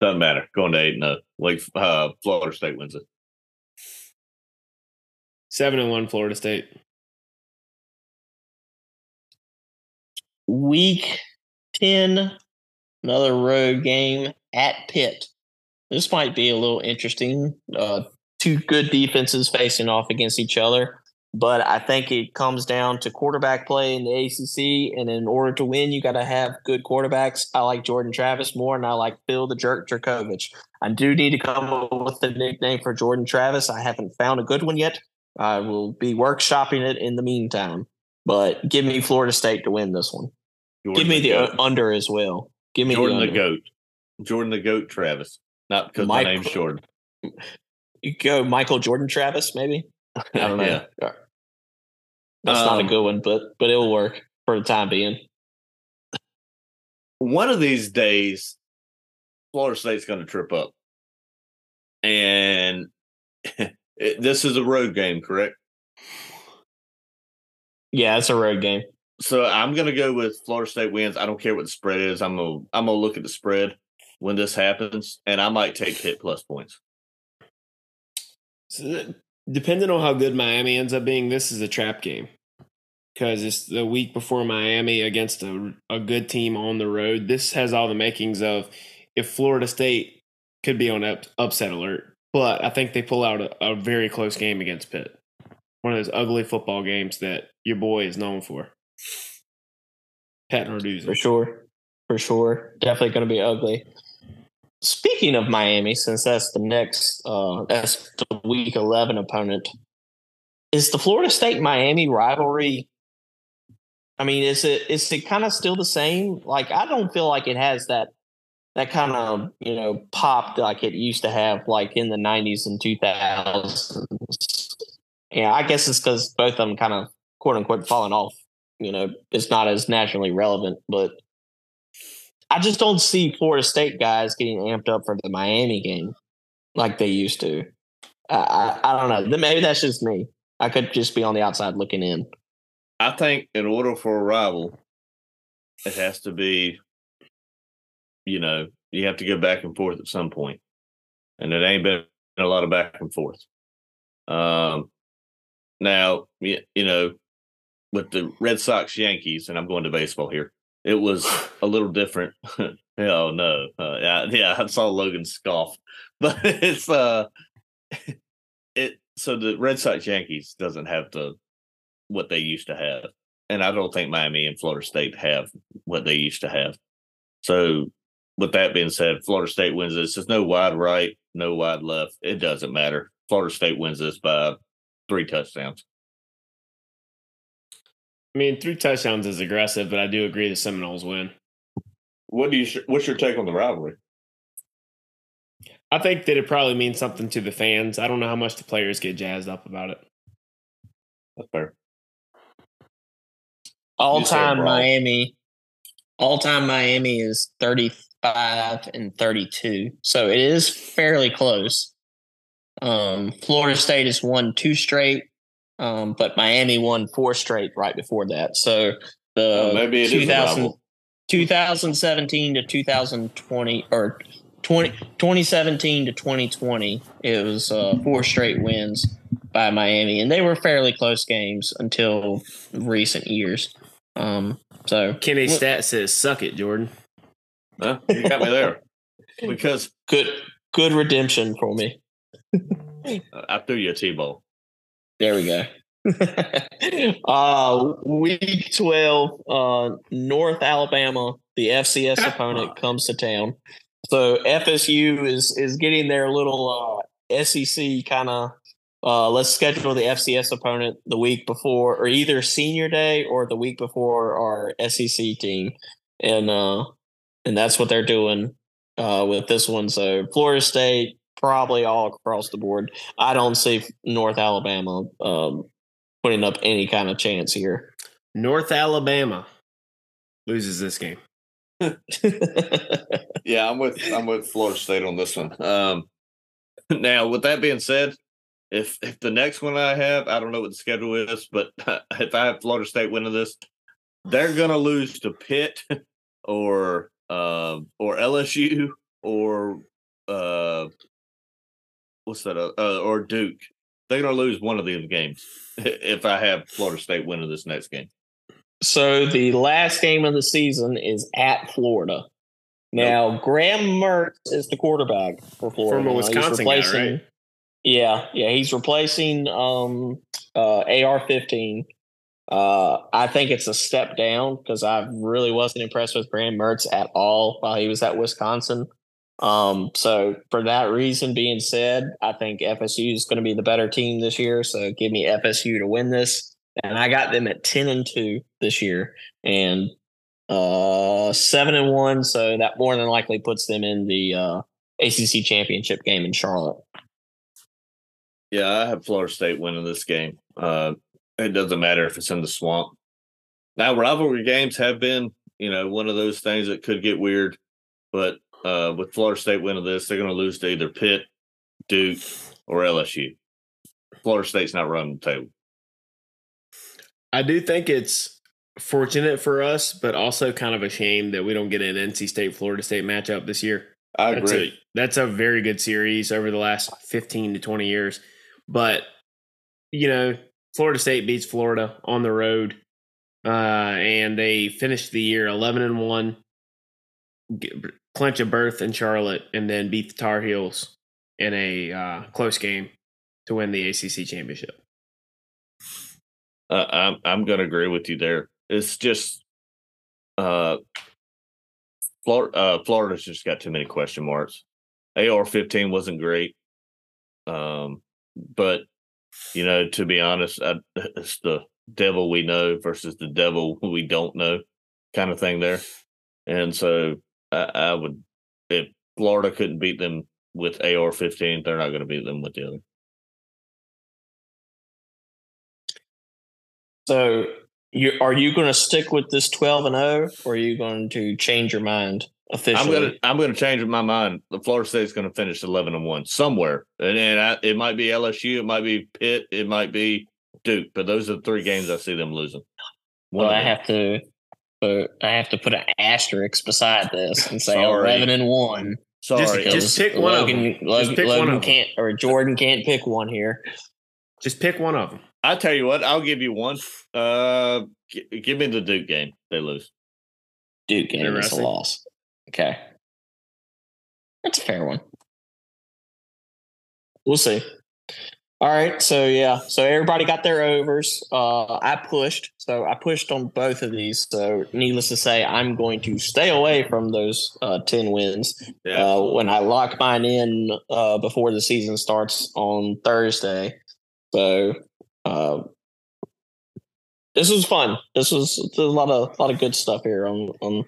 Doesn't matter. Going to eight and zero. Wake uh, Florida State wins it. Seven and one, Florida State. Week ten, another road game at Pitt. This might be a little interesting. Uh, two good defenses facing off against each other, but I think it comes down to quarterback play in the ACC. And in order to win, you got to have good quarterbacks. I like Jordan Travis more, and I like Phil the Jerk Jurkovec. I do need to come up with a nickname for Jordan Travis. I haven't found a good one yet. I will be workshopping it in the meantime. But give me Florida State to win this one. Jordan give me the uh, under as well. Give me Jordan the, the, goat. Jordan the goat. Travis. Not because my name's Jordan. You go Michael Jordan Travis, maybe. I don't know. Yeah. That's not a Um, good one, but but it'll work for the time being. One of these days, Florida State's going to trip up, and it, this is a road game, correct? Yeah, it's a road game. So I'm going to go with Florida State wins. I don't care what the spread is. I'm gonna I'm gonna look at the spread when this happens, and I might take Pitt plus points. So uh, depending on how good Miami ends up being, this is a trap game because it's the week before Miami against a, a good team on the road. This has all the makings of if Florida State could be on up, upset alert, but I think they pull out a, a very close game against Pitt. One of those ugly football games that your boy is known for. Pat Narduzzi. For sure. For sure. Definitely gonna be ugly. Speaking of Miami, since that's the next uh that's the week eleven opponent, is the Florida State Miami rivalry I mean, is it is it kind of still the same? Like I don't feel like it has that that kind of you know popped like it used to have like in the 90s and 2000s yeah i guess it's because both of them kind of quote unquote falling off you know it's not as nationally relevant but i just don't see florida state guys getting amped up for the miami game like they used to. I i, I don't know. Maybe that's just me. I could just be on the outside looking in. I think in order for a rival, it has to be, you know, you have to go back and forth at some point, and it ain't been a lot of back and forth. Um, now you know, with the Red Sox Yankees, and I'm going to baseball here. It was a little different. oh no, uh, yeah, yeah, I saw Logan scoff, but it's uh, it. So the Red Sox Yankees doesn't have the what they used to have. And I don't think Miami and Florida State have what they used to have. So, with that being said, Florida State wins this. There's no wide right, no wide left. It doesn't matter. Florida State wins this by three touchdowns. I mean, three touchdowns is aggressive, but I do agree the Seminoles win. What do you? What's your take on the rivalry? I think that it probably means something to the fans. I don't know how much the players get jazzed up about it. That's fair. All time Miami. All time Miami is 35 and 32. So it is fairly close. Um, Florida State has won two straight, um, but Miami won four straight right before that. So the maybe 2000, 2017 to 2020 or 20, 2017 to 2020, it was uh, four straight wins by Miami, and they were fairly close games until recent years. Um, so Kenny Stat says, "Suck it, Jordan." Huh? You got me there because good, good redemption for me. I threw you a T-ball. There we go. uh, week 12, uh, North Alabama, the FCS opponent comes to town. So FSU is is getting their little uh, SEC kind of uh, let's schedule the FCS opponent the week before, or either senior day or the week before our SEC team, and uh, and that's what they're doing uh, with this one. So Florida State probably all across the board. I don't see North Alabama um, putting up any kind of chance here. North Alabama loses this game. yeah, I'm with I'm with Florida State on this one. Um, now, with that being said, if if the next one I have, I don't know what the schedule is, but if I have Florida State winning this, they're gonna lose to Pitt or uh, or LSU or uh, what's that? Uh, uh, or Duke. They're gonna lose one of these games if I have Florida State winning this next game. So the last game of the season is at Florida. Now, nope. Graham Mertz is the quarterback for Florida. From a Wisconsin guy, right? Yeah, yeah, he's replacing um, uh, AR-15. Uh, I think it's a step down because I really wasn't impressed with Graham Mertz at all while he was at Wisconsin. Um, so for that reason being said, I think FSU is going to be the better team this year. So give me FSU to win this, and I got them at ten and two this year, and uh, seven and one. So that more than likely puts them in the uh, ACC championship game in Charlotte. Yeah, I have Florida State winning this game. Uh, it doesn't matter if it's in the swamp. Now, rivalry games have been, you know, one of those things that could get weird. But uh, with Florida State winning this, they're going to lose to either Pitt, Duke, or LSU. Florida State's not running the table. I do think it's fortunate for us, but also kind of a shame that we don't get an NC State Florida State matchup this year. I that's agree. A, that's a very good series over the last 15 to 20 years. But you know, Florida State beats Florida on the road, uh, and they finished the year eleven and one, clinch a berth in Charlotte, and then beat the Tar Heels in a uh, close game to win the ACC championship. Uh, I'm I'm to agree with you there. It's just uh, Florida. Uh, Florida's just got too many question marks. AR-15 wasn't great. Um, but you know, to be honest, I, it's the devil we know versus the devil we don't know kind of thing there. And so I, I would if Florida couldn't beat them with AR fifteen, they're not going to beat them with the other. So, you are you going to stick with this twelve and zero, or are you going to change your mind officially? I'm gonna I'm gonna change my mind. The Florida State's going to finish eleven and one somewhere, and, and I, it might be LSU, it might be Pitt, it might be Duke, but those are the three games I see them losing. One well, I have to. But I have to put an asterisk beside this and say Sorry. eleven and one. Sorry, Just- just pick one of them. Logan, Just pick one of them. can't or Jordan can't pick one here. Just pick one of them. I tell you what, I'll give you one. Uh, g- give me the Duke game. They lose. Duke game is a Interesting. loss. Okay, that's a fair one. We'll see. All right, so yeah, so everybody got their overs. Uh, I pushed, so I pushed on both of these. So, needless to say, I'm going to stay away from those uh, ten wins. uh, when I lock mine in uh, before the season starts on Thursday. So uh, this was fun. This was there's a lot of lot of good stuff here on on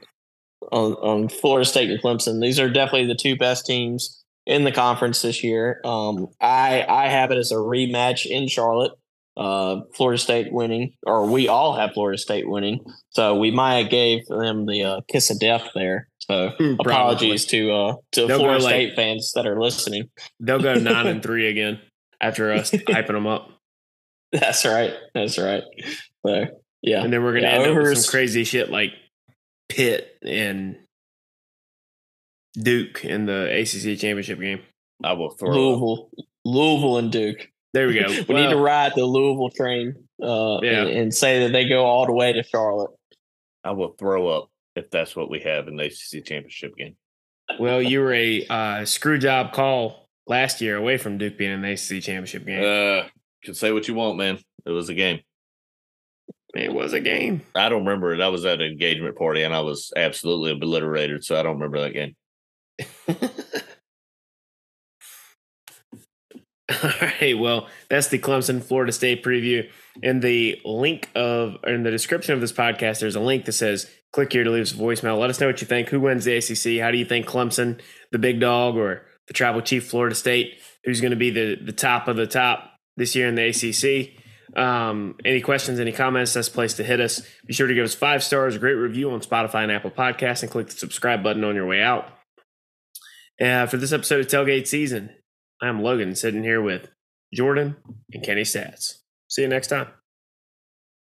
on, on Florida State and Clemson. These are definitely the two best teams in the conference this year. Um, I I have it as a rematch in Charlotte. Uh, Florida State winning, or we all have Florida State winning. So we might have gave them the uh, kiss of death there. So apologies to uh to They'll Florida like- State fans that are listening. They'll go nine and three again after us hyping them up, That's right. That's right. So yeah, and then we're gonna Yeah, end up with some crazy shit like Pitt and Duke in the ACC championship game. I will throw. up. Louisville, Louisville, and Duke. There we go. we need to ride the Louisville train uh, Yeah. and, and say that they go all the way to Charlotte. I will throw up if that's what we have in the ACC championship game. well, you were a uh, screw job call last year away from Duke being in the ACC championship game. Uh, can say what you want, man. It was a game. it was a game. I don't remember it. I was at an engagement party and I was absolutely obliterated, so I don't remember that game. All right. Well, that's the Clemson Florida State preview. In the link of in the description of this podcast, there's a link that says click here to leave us a voicemail. Let us know what you think. Who wins the ACC? How do you think Clemson, the big dog, or the tribal chief Florida State, who's going to be the the top of the top this year in the ACC? Um, any questions, any comments? That's the place to hit us. Be sure to give us five stars, a great review on Spotify and Apple Podcasts, and click the subscribe button on your way out. Uh, for this episode of Tailgate Season, I'm Logan sitting here with Jordan and Kenny Stats. See you next time.